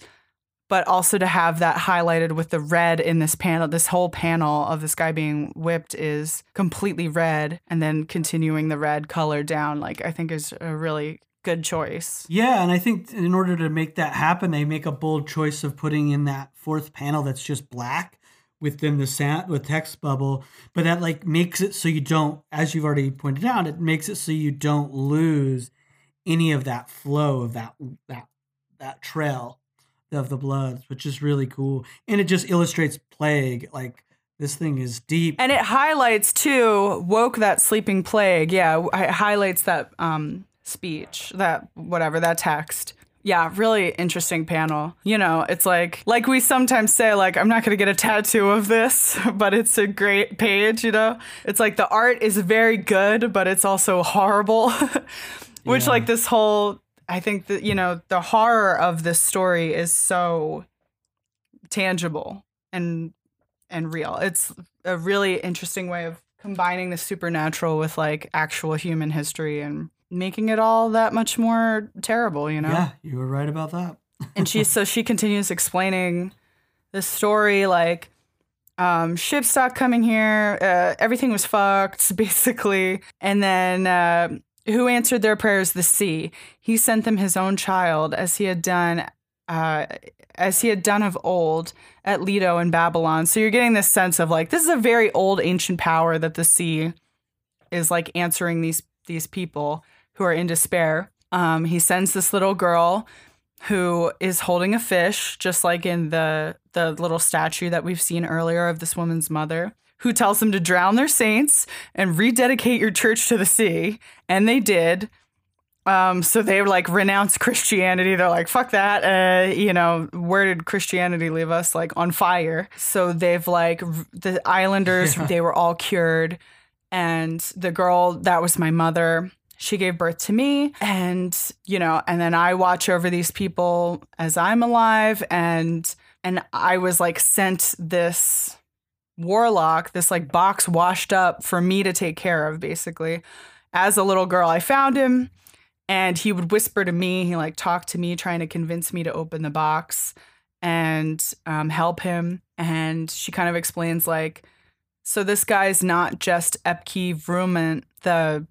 but also to have that highlighted with the red in this panel. This whole panel of this guy being whipped is completely red and then continuing the red color down like I think is a really good choice. yeah and i think in order to make that happen they make a bold choice of putting in that fourth panel that's just black within the with text bubble but that like makes it so you don't as you've already pointed out it makes it so you don't lose any of that flow of that that that trail of the blood which is really cool and it just illustrates plague like this thing is deep And it highlights too woke that sleeping plague. Yeah, it highlights that um speech, that whatever, that text. Yeah, really interesting panel. You know, it's like like we sometimes say like I'm not going to get a tattoo of this, but it's a great page, you know. It's like the art is very good, but it's also horrible. Which Yeah. like this whole I think that you know, the horror of this story is so tangible and and real. It's a really interesting way of combining the supernatural with like actual human history and making it all that much more terrible, you know? yeah you were right about that and she so she continues explaining the story like um, ship stock coming here. Uh, everything was fucked, basically. And then uh, who answered their prayers? The sea. He sent them his own child, as he had done, uh, as he had done of old at Leto in Babylon. So you're getting this sense of like this is a very old ancient power that the sea is like answering these these people who are in despair. Um, he sends this little girl who is holding a fish, just like in the the little statue that we've seen earlier of this woman's mother, who tells them to drown their saints and rededicate your church to the sea, and they did. Um, so they like renounce Christianity. They're like, fuck that. Uh, you know, where did Christianity leave us? Like on fire. So they've like the islanders, Yeah. they were all cured. And the girl that was my mother, she gave birth to me. And, you know, and then I watch over these people as I'm alive. And and I was like sent this warlock, this like box washed up for me to take care of, basically. As a little girl, I found him and he would whisper to me he like talked to me trying to convince me to open the box and um, help him. And she kind of explains like so this guy's not just epke vrooman the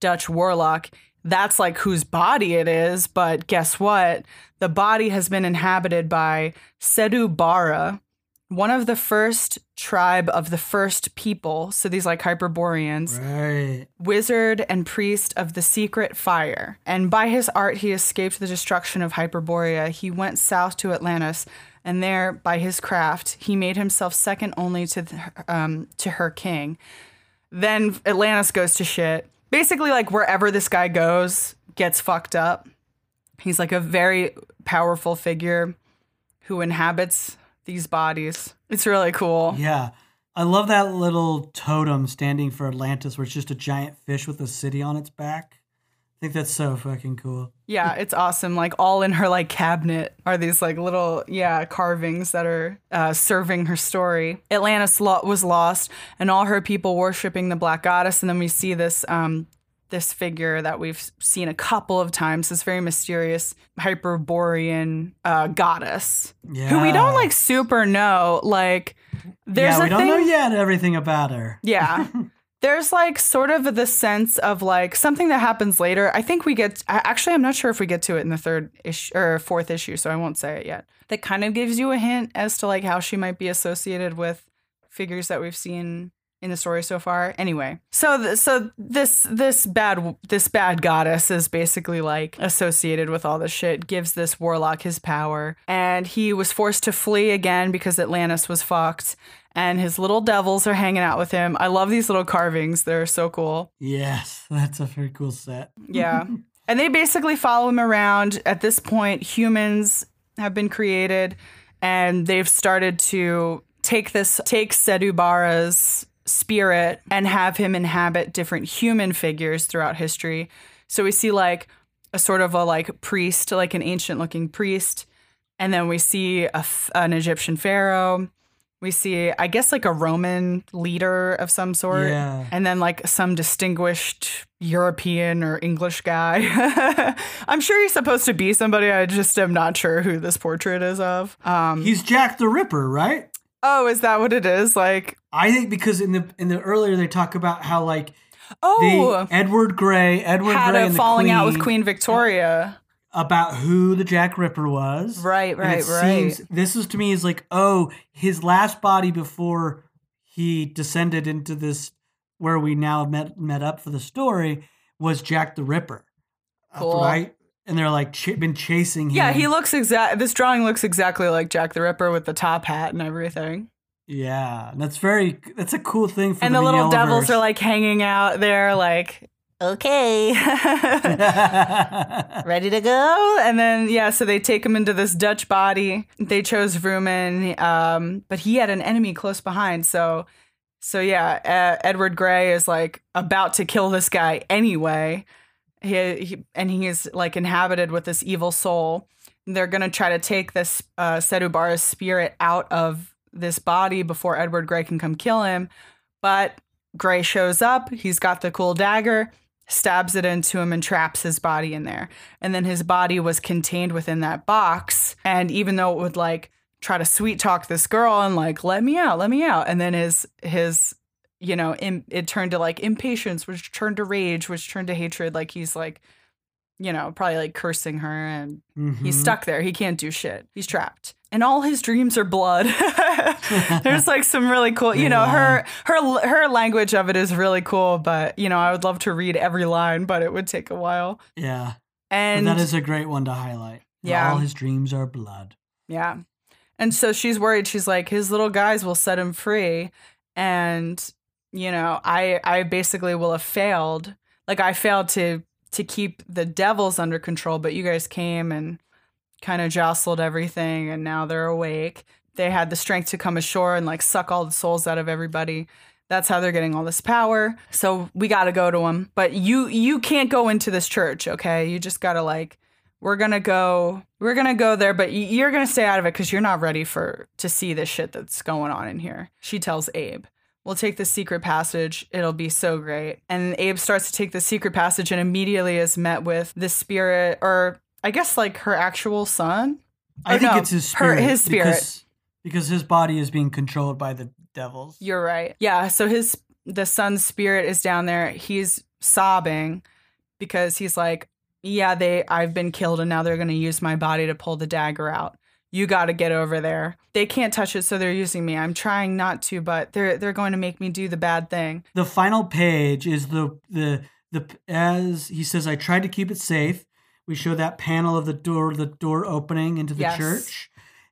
dutch warlock. That's like whose body it is but guess what? The body has been inhabited by sedu bara one of the first tribe of the first people so these like hyperboreans Right. wizard and priest of the secret fire. And by his art, he escaped the destruction of Hyperborea. He went south to Atlantis, and there, by his craft, he made himself second only to the, um, to her king. Then Atlantis goes to shit. Basically, like wherever this guy goes, gets fucked up. He's like a very powerful figure who inhabits these bodies. It's really cool. Yeah. I love that little totem standing for Atlantis where it's just a giant fish with a city on its back. I think that's so fucking cool. Yeah, it's awesome. Like all in her like cabinet are these like little yeah carvings that are uh, serving her story. Atlantis lo- was lost, and all her people worshiping the black goddess. And then we see this um this figure that we've seen a couple of times. This very mysterious hyperborean uh, goddess Yeah. who we don't like super know. Like there's yeah, a we don't thing. know yet everything about her. Yeah. There's like sort of the sense of like something that happens later. I think we get actually I'm not sure if we get to it in the third issue or fourth issue, so I won't say it yet. That kind of gives you a hint as to like how she might be associated with figures that we've seen in the story so far. Anyway, so th- so this this bad this bad goddess is basically like associated with all this shit. Gives this warlock his power, and he was forced to flee again because Atlantis was fucked. And his little devils are hanging out with him. I love these little carvings; they're so cool. Yes, that's a very cool set. Yeah. and they basically follow him around. At this point, humans have been created and they've started to take this take Sedubara's spirit and have him inhabit different human figures throughout history. So we see like a sort of a like priest, like an ancient looking priest, and then we see a an Egyptian pharaoh. We see, I guess, like a Roman leader of some sort Yeah. and then like some distinguished European or English guy. I'm sure he's supposed to be somebody. I just am not sure who this portrait is of. Um, He's Jack the Ripper, right? Oh, is that what it is? Like, I think because in the in the earlier they talk about how like oh, they Edward Grey, Edward had Grey a and the falling out with Queen Queen Victoria. Uh, about who the Jack Ripper was. Right, right, it right. Seems, this is to me is like, oh, his last body before he descended into this where we now met met up for the story was Jack the Ripper. Uh, That's Cool. what I- and they're like ch- been chasing him. Yeah, he looks exact. This drawing looks exactly like Jack the Ripper with the top hat and everything. Yeah, that's very that's a cool thing for and the, the little devils are like hanging out there, like, okay. ready to go and then yeah so they take him into this dutch body they chose Vrooman, um but he had an enemy close behind so so yeah uh, edward grey is like about to kill this guy anyway he, he and he is like inhabited with this evil soul they're gonna try to take this uh sedubara's spirit out of this body before edward grey can come kill him but grey shows up he's got the cool dagger stabs it into him and traps his body in there. And then his body was contained within that box. And even though it would like try to sweet talk this girl and like, let me out, let me out. And then his, his, you know, in, it turned to like impatience, which turned to rage, which turned to hatred. Like he's like, you know, probably like cursing her and he's Mhm. stuck there. He can't do shit. He's trapped. And all his dreams are blood. There's like some really cool, you know, her her her language of it is really cool, but you know, I would love to read every line, but it would take a while. Yeah. But And that is a great one to highlight. Yeah. All his dreams are blood. yeah. And so she's worried. She's like his little guys will set him free and you know, I I basically will have failed. Like I failed to to keep the devils under control, but you guys came and kind of jostled everything and now they're awake. They had the strength to come ashore and like suck all the souls out of everybody. That's how they're getting all this power. So we got to go to them. But you you can't go into this church, okay? You just got to like we're going to go we're going to go there, but you're going to stay out of it cuz you're not ready for to see the shit that's going on in here. She tells Abe. We'll take the secret passage. It'll be so great. And Abe starts to take the secret passage and immediately is met with the spirit or I guess like her actual son. I Or think no, it's his her- spirit. his spirit. Because, because his body is being controlled by the devils. You're right. Yeah. So his the son's spirit is down there. He's sobbing because he's like, "Yeah, they I've been killed, and now they're going to use my body to pull the dagger out. You got to get over there. They can't touch it, so they're using me. I'm trying not to, but they're they're going to make me do the bad thing. the final page is the the the as he says i tried to keep it safe we show that panel of the door the door opening into the Yes. church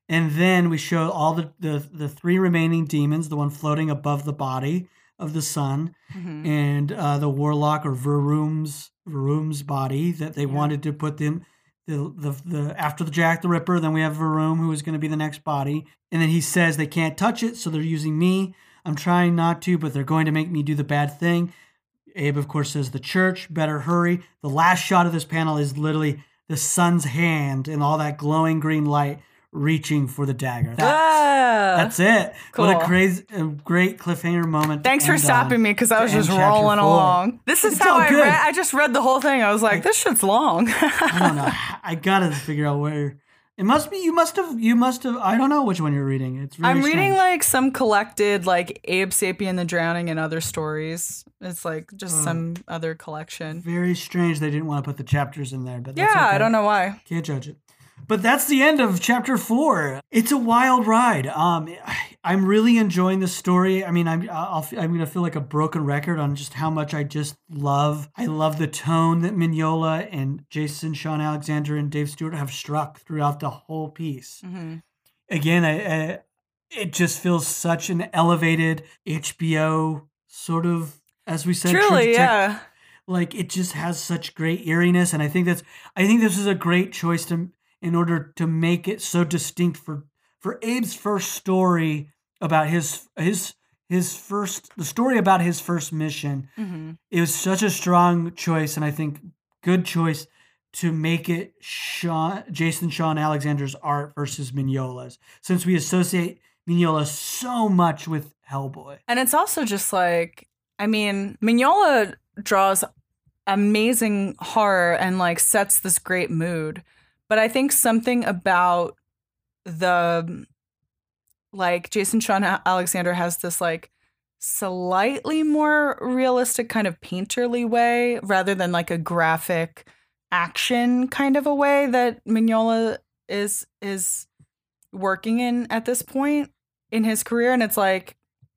and then we show all the, the the three remaining demons the one floating above the body of the son Mhm. and uh, the warlock or Verum's Verum's body that they Yeah. wanted to put them the, the the after the Jack the Ripper. Then we have Verum who is going to be the next body, and then he says they can't touch it, so they're using me. I'm trying not to, but they're going to make me do the bad thing. Abe, of course, says the church better hurry. The last shot of this panel is literally the son's hand and all that glowing green light reaching for the dagger. That's, Ah. that's it. What a crazy, a great cliffhanger moment. Thanks for stopping me because I was just rolling along. This is It's how I good. read. I just read the whole thing. I was like, this shit's long. I don't know. I gotta figure out where. It must be. You must have. You must have. I don't know which one you're reading. It's. Really I'm reading like some collected like Abe Sapien the Drowning and other stories. It's like just Oh. some other collection. very strange. They didn't want to put the chapters in there, but Yeah, that's I don't know why. Can't judge it. But that's the end of chapter four. It's a wild ride. Um, I'm really enjoying the story. I mean, I'm I'll, I'm gonna feel like a broken record on just how much I just love. I love the tone that Mignola and Jason, Shawn Alexander, and Dave Stewart have struck throughout the whole piece. hmm Again, I, I, it just feels such an elevated HBO sort of, as we said, Truly, yeah. like it just has such great eeriness and i think that's i think this is a great choice to in order to make it so distinct for for abe's first story about his his his first the story about his first mission hmm it was such a strong choice and i think good choice to make it Shawn, Jason Shawn Alexander's art versus Mignola's, since we associate Mignola so much with Hellboy. And it's also just like, I mean, Mignola draws amazing horror and like sets this great mood. But I think something about the like Jason Shawn Alexander has this like slightly more realistic kind of painterly way rather than like a graphic action kind of a way that Mignola is is working in at this point in his career and it's like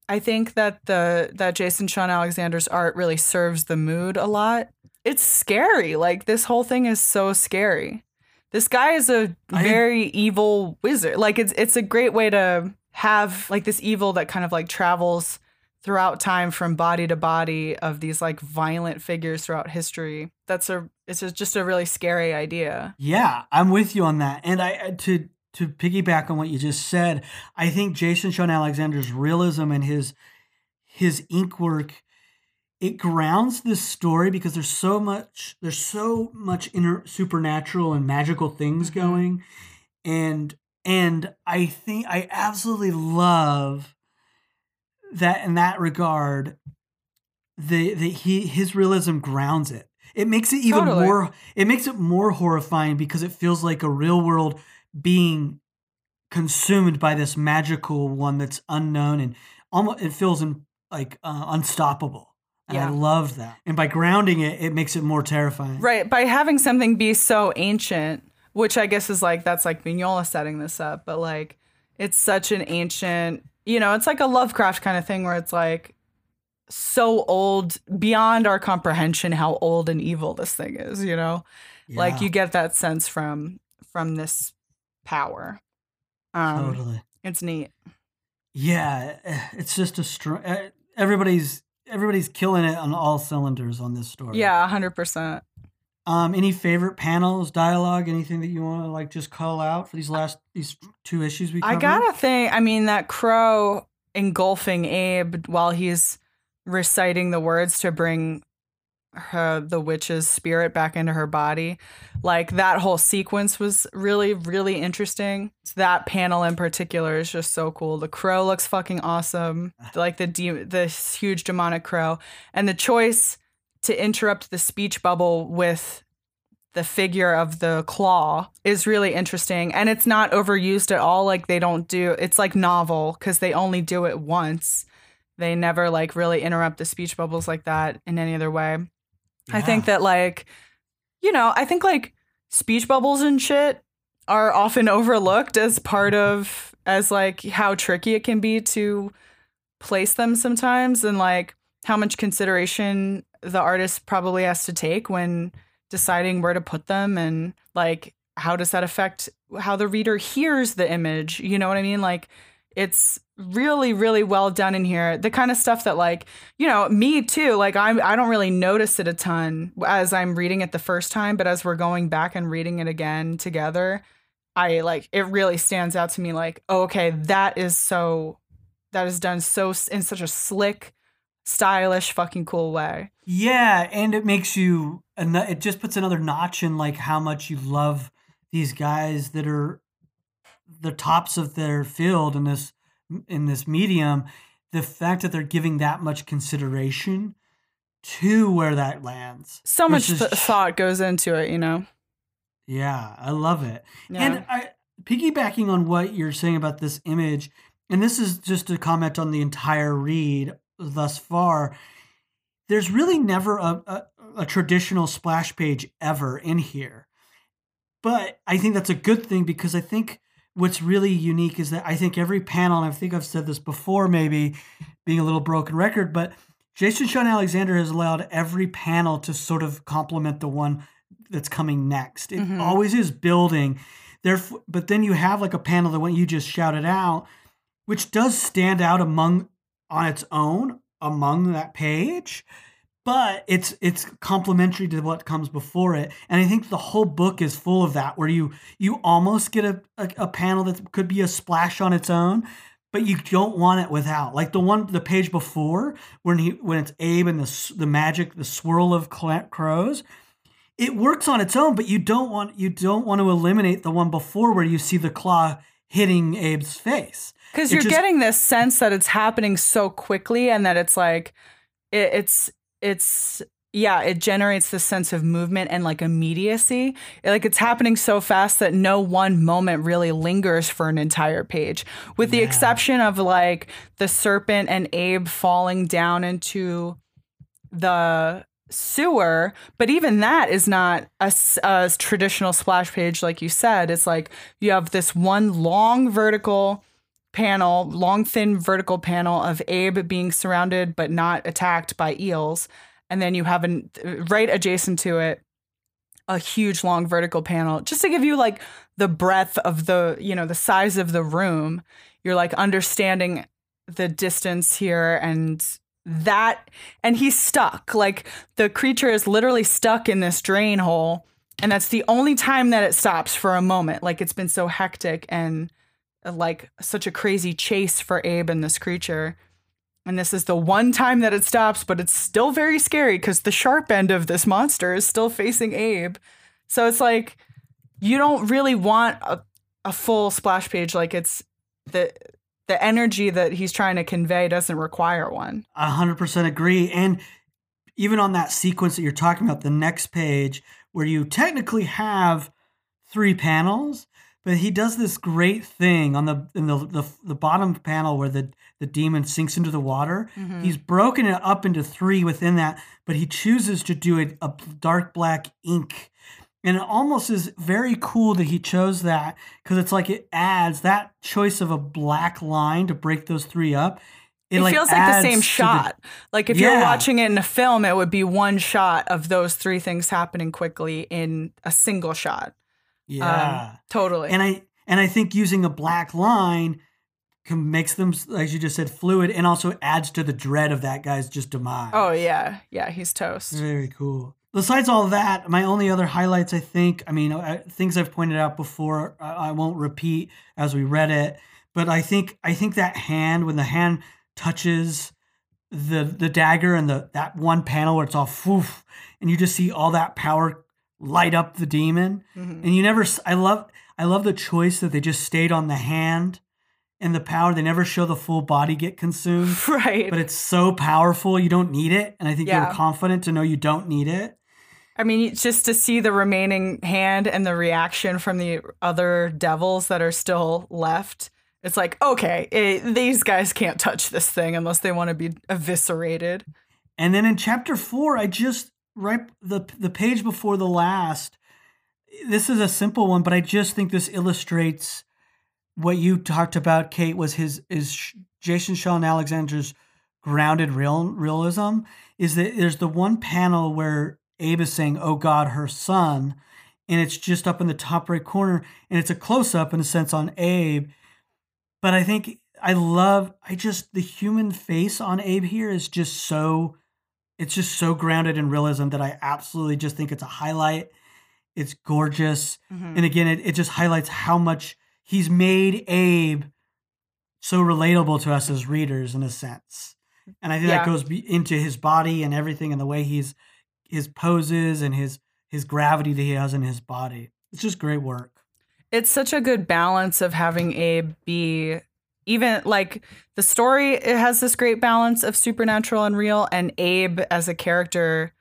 I think that the that Jason Shawn Alexander's art really serves the mood a lot. It's scary. Like this whole thing is so scary. This guy is a I- very evil wizard. Like it's it's a great way to have like this evil that kind of like travels throughout time from body to body of these like violent figures throughout history. That's a it's just- a really scary idea. Yeah, I'm with you on that. And I I- to to piggyback on what you just said, I think Jason Shawn Alexander's realism and his his ink work it grounds this story because there's so much there's so much inner supernatural and magical things Mhm. going and and I think I absolutely love that in that regard the the he his realism grounds it. It makes it even Totally. more it makes it more horrifying because it feels like a real world being consumed by this magical one that's unknown and almost it feels in, like uh, unstoppable. And I love that. And by grounding it, it makes it more terrifying. Right. By having something be so ancient, which I guess is like, that's like Mignola setting this up, but like, it's such an ancient, you know, it's like a Lovecraft kind of thing where it's like so old beyond our comprehension how old and evil this thing is, you know? Like you get that sense from from this power. Um totally. it's neat. Yeah, eh, it's just a strong. Everybody's everybody's killing it on all cylinders on this story. Yeah, 100%. Um, any favorite panels, dialogue, anything that you want to like just call out for these last these two issues we covered? I gotta think. I mean, that crow engulfing Abe while he's reciting the words to bring her the witch's spirit back into her body. Like that whole sequence was really, really interesting. That panel in particular is just so cool. The crow looks fucking awesome. Like the de- the huge demonic crow, and the choice to interrupt the speech bubble with the figure of the claw is really interesting and it's not overused at all like they don't do it's like novel because they only do it once they never like really interrupt the speech bubbles like that in any other way i think that like you know i think like speech bubbles and shit are often overlooked as part of as like how tricky it can be to place them sometimes and like how much consideration the artist probably has to take when deciding where to put them and like how does that affect how the reader hears the image you know what i mean? Like it's really really well done in here. The kind of stuff that like you know me too like i'm i don't really notice it a ton as i'm reading it the first time but as we're going back and reading it again together i like it really stands out to me like oh, okay that is so that is done so in such a slick stylish fucking cool way. Yeah, and it makes you, and it just puts another notch in like how much you love these guys that are the tops of their field in this in this medium. The fact that they're giving that much consideration to where that lands. so much th- thought goes into it you know Yeah, I love it. yeah. And I piggybacking on what you're saying about this image, and this is just a comment on the entire read thus far. There's really never a, a, a traditional splash page ever in here. But I think that's a good thing because I think what's really unique is that I think every panel, and I think I've said this before, maybe being a little broken record, but Jason Shawn Alexander has allowed every panel to sort of complement the one that's coming next. It Mhm. always is building. Therefore, but then you have like a panel that one you just shouted out, which does stand out among on its own among that page, but it's it's complementary to what comes before it. And I think the whole book is full of that, where you you almost get a, a, a panel that could be a splash on its own, but you don't want it without. Like the one the page before when he when it's Abe and the the magic the swirl of crows it works on its own, but you don't want you don't want to eliminate the one before where you see the claw hitting Abe's face. because you're just- getting this sense that it's happening so quickly and that it's like it, it's it's yeah it generates this sense of movement and like immediacy. Like it's happening so fast that no one moment really lingers for an entire page with the Yeah. exception of like the serpent and abe falling down into the sewer. But even that is not a traditional splash page like you said. It's like you have this one long vertical panel, long, thin vertical panel of Abe being surrounded but not attacked by eels. And then you have an right adjacent to it a huge long vertical panel just to give you like the breadth of the, you know, the size of the room. You're like understanding the distance here and that and he's stuck. Like the creature is literally stuck in this drain hole and that's the only time that it stops for a moment. Like it's been so hectic and like such a crazy chase for Abe and this creature. And this is the one time that it stops, but it's still very scary because the sharp end of this monster is still facing Abe. So it's like you don't really want a, a full splash page. Like it's the the energy that he's trying to convey doesn't require one. A hundred percent agree. And even on that sequence that you're talking about, the next page where you technically have three panels, but he does this great thing on the in the the, the bottom panel where the the demon sinks into the water. Mhm. He's broken it up into three within that, but he chooses to do it a dark black ink. And it almost is very cool that he chose that because it's like it adds that choice of a black line to break those three up. It, feels like the same shot. like if you're watching it in a film, it would be one shot of those three things happening quickly in a single shot. Yeah. Um, totally. and I and I think using a black line can, makes them, as you just said, fluid, and also adds to the dread of that guy's just demise. oh yeah, yeah, he's toast. Very cool. Besides all that, my only other highlights, I think, I mean, I, things I've pointed out before, I, I won't repeat as we read it, but I think I think that hand when the hand touches the the dagger and the that one panel where it's all foof, and you just see all that power light up the demon, Mhm. and you never. i love I love the choice that they just stayed on the hand and the power. They never show the full body get consumed Right. but it's so powerful you don't need it and i think Yeah. were confident to know you don't need it I mean, just to see the remaining hand and the reaction from the other devils that are still left, it's like, okay, it, these guys can't touch this thing unless they want to be eviscerated. and then in chapter four i just right the the page before the last this is a simple one but i just think this illustrates what you talked about kate was his is jason shawn alexander's grounded real realism is that there's the one panel where abe is saying oh god her son and it's just up in the top right corner and it's a close up in a sense on abe but i think i love i just the human face on abe here is just so it's just so grounded in realism that i absolutely just think it's a highlight. It's gorgeous. Mhm. and again it, it just highlights how much he's made abe so relatable to us as readers in a sense. And i think Yeah. that goes into his body and everything and the way he's his poses and his his gravity that he has in his body. It's just great work. It's such a good balance of having Abe be even like the story it has this great balance of supernatural and real and Abe as a character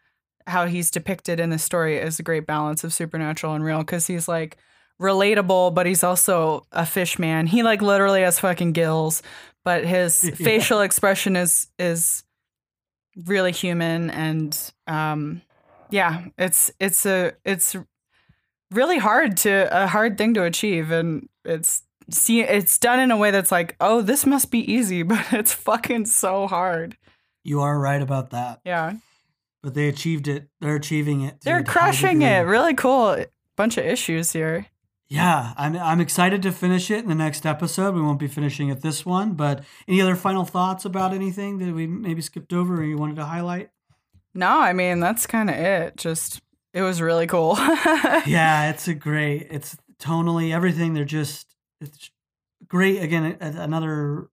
how he's depicted in the story is a great balance of supernatural and real cuz he's like relatable but he's also a fish man. He like literally has fucking gills but his Yeah. facial expression is is really human and um yeah, it's it's a it's really hard to a hard thing to achieve and it's see it's done in a way that's like oh this must be easy but it's fucking so hard. You are right about that. Yeah. But they achieved it. They're achieving it they're crushing it. Really cool. Bunch of issues here. Yeah, I'm I'm excited to finish it in the next episode. We won't be finishing it this one, but any other final thoughts about anything that we maybe skipped over or you wanted to highlight? no i mean that's kind of it. Just it was really cool. Yeah, it's a great. It's tonally everything. They're just it's great. Again, another.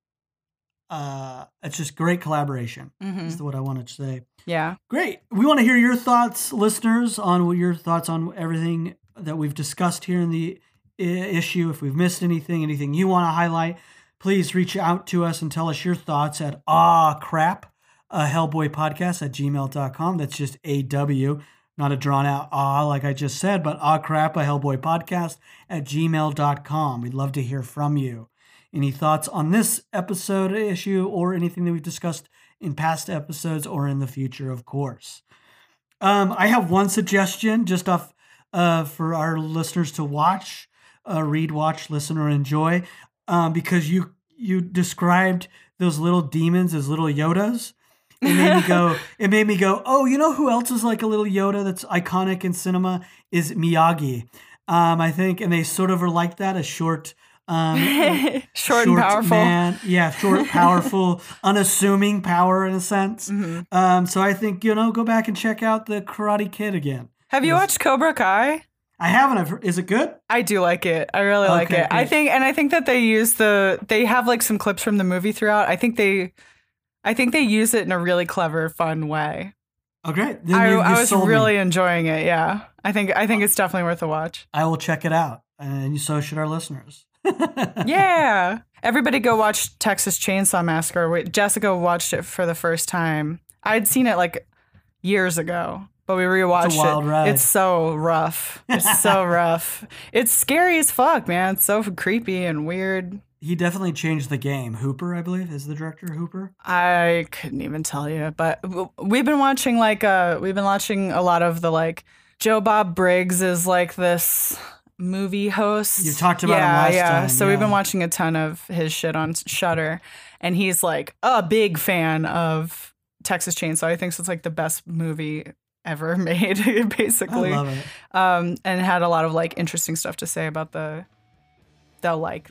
Uh, it's just great collaboration. Mhm. Is what I wanted to say. yeah Great. We want to hear your thoughts, listeners, on what your thoughts on everything that we've discussed here in the issue. If we've missed anything, anything you want to highlight, please reach out to us and tell us your thoughts at ah crap, a Hellboy podcast at gmail.com. That's just A W, not a drawn out ah like I just said, but ah crap, a Hellboy podcast at gmail.com. We'd love to hear from you. Any thoughts on this episode issue or anything that we've discussed in past episodes or in the future, of course. Um, I have one suggestion just off uh, for our listeners to watch, uh, read, watch, listen, or enjoy, um, because you you described those little demons as little Yodas. It made me go. It made me go. Oh, you know who else is like a little Yoda that's iconic in cinema is Miyagi. Um, I think, and they sort of are like that, a short. Um, short, and powerful man. Yeah, short, powerful, unassuming power in a sense. Mhm. Um, so I think you know, go back and check out the Karate Kid again. have you Yes. watched cobra kai I haven't. I've is it good? I do like it. I really like Okay, it. I think, and I think that they use the, they have like some clips from the movie throughout. I think they, I think they use it in a really clever, fun way. Oh, great. I, you- I was sold me. really enjoying it. Yeah, I think, I think uh, it's definitely worth a watch. I will check it out, and so should our listeners. Yeah, everybody go watch Texas Chainsaw Massacre. Wait, Jessica watched it for the first time. I'd seen it like years ago. But we rewatched It's it. ride. It's so rough. It's so rough. It's scary as fuck, man. It's so creepy and weird. He definitely changed the game. Hooper, I believe, is the director. Hooper. I couldn't even tell you, but we've been watching like uh we've been watching a lot of the like Joe Bob Briggs is like this movie host. You talked about him yeah, yeah. time, So we've been watching a ton of his shit on Shudder, and he's like a big fan of Texas Chainsaw. He thinks it's like the best movie ever made, I basically. love it. um, and had a lot of like interesting stuff to say about the the like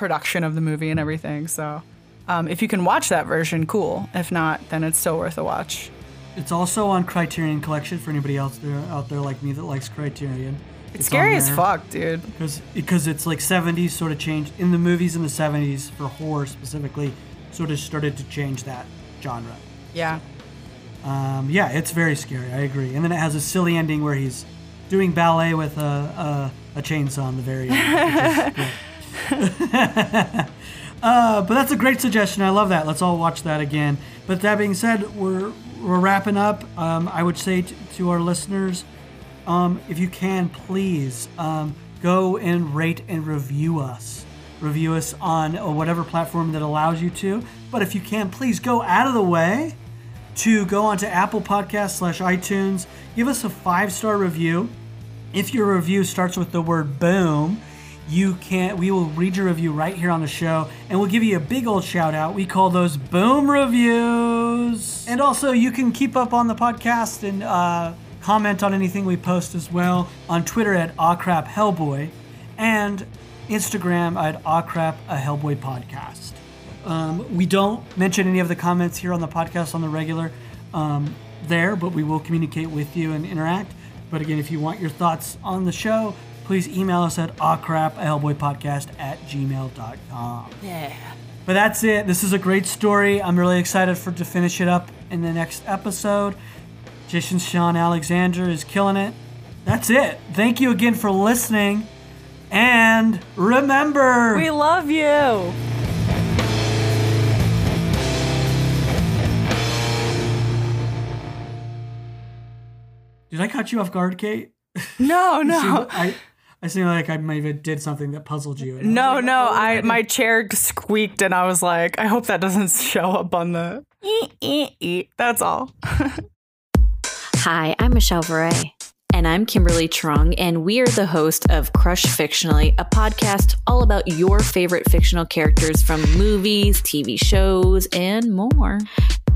production of the movie and everything. So um, if you can watch that version, cool. If not, then it's still worth a watch. It's also on Criterion Collection for anybody else there out there like me that likes Criterion. It's, scary as fuck, dude. because because it's like 70s sort of changed in the movies in the 70s for horror specifically sort of started to change that genre. Yeah. Um, yeah, it's very scary. I agree. And then it has a silly ending where he's doing ballet with a a, a chainsaw in the very end. uh, but that's a great suggestion. I love that. Let's all watch that again. But that being said, we're we're wrapping up. Um, I would say t- to our listeners, um, if you can, please um, go and rate and review us. Review us on uh, whatever platform that allows you to. But if you can, please go out of the way to go onto Apple Podcasts slash iTunes. Give us a five star review. If your review starts with the word boom, you can we will read your review right here on the show and we'll give you a big old shout out. We call those boom reviews. And also you can keep up on the podcast and uh, comment on anything we post as well on Twitter at Awcrap Hellboy and Instagram at Awcrap a Hellboy podcast. Um, we don't mention any of the comments here on the podcast on the regular um, there, but we will communicate with you and interact. But again, if you want your thoughts on the show, please email us at awcrap a Hellboy podcast at gmail.com. Yeah. But that's it. This is a great story. I'm really excited for to finish it up in the next episode. Jason Shawn Alexander is killing it. That's it. Thank you again for listening. And remember, We love you. did I cut you off guard, Kate? No, no. I, I seem like I maybe did something that puzzled you. and I was No, like, no. oh, I did- my chair squeaked and I was like, I hope that doesn't show up on the. That's all. Hi, I'm Michelle Varay. And I'm Kimberly Trung, and we are the host of Crush Fictionally, a podcast all about your favorite fictional characters from movies, TV shows, and more.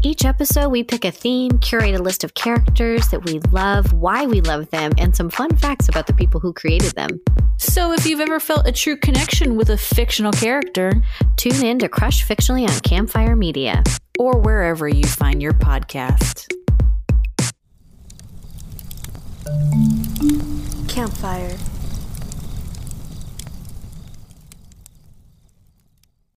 Each episode, we pick a theme, curate a list of characters that we love, why we love them, and some fun facts about the people who created them. So if you've ever felt a true connection with a fictional character, Tune in to Crush Fictionally on Campfire Media. or wherever you find your podcast. Campfire.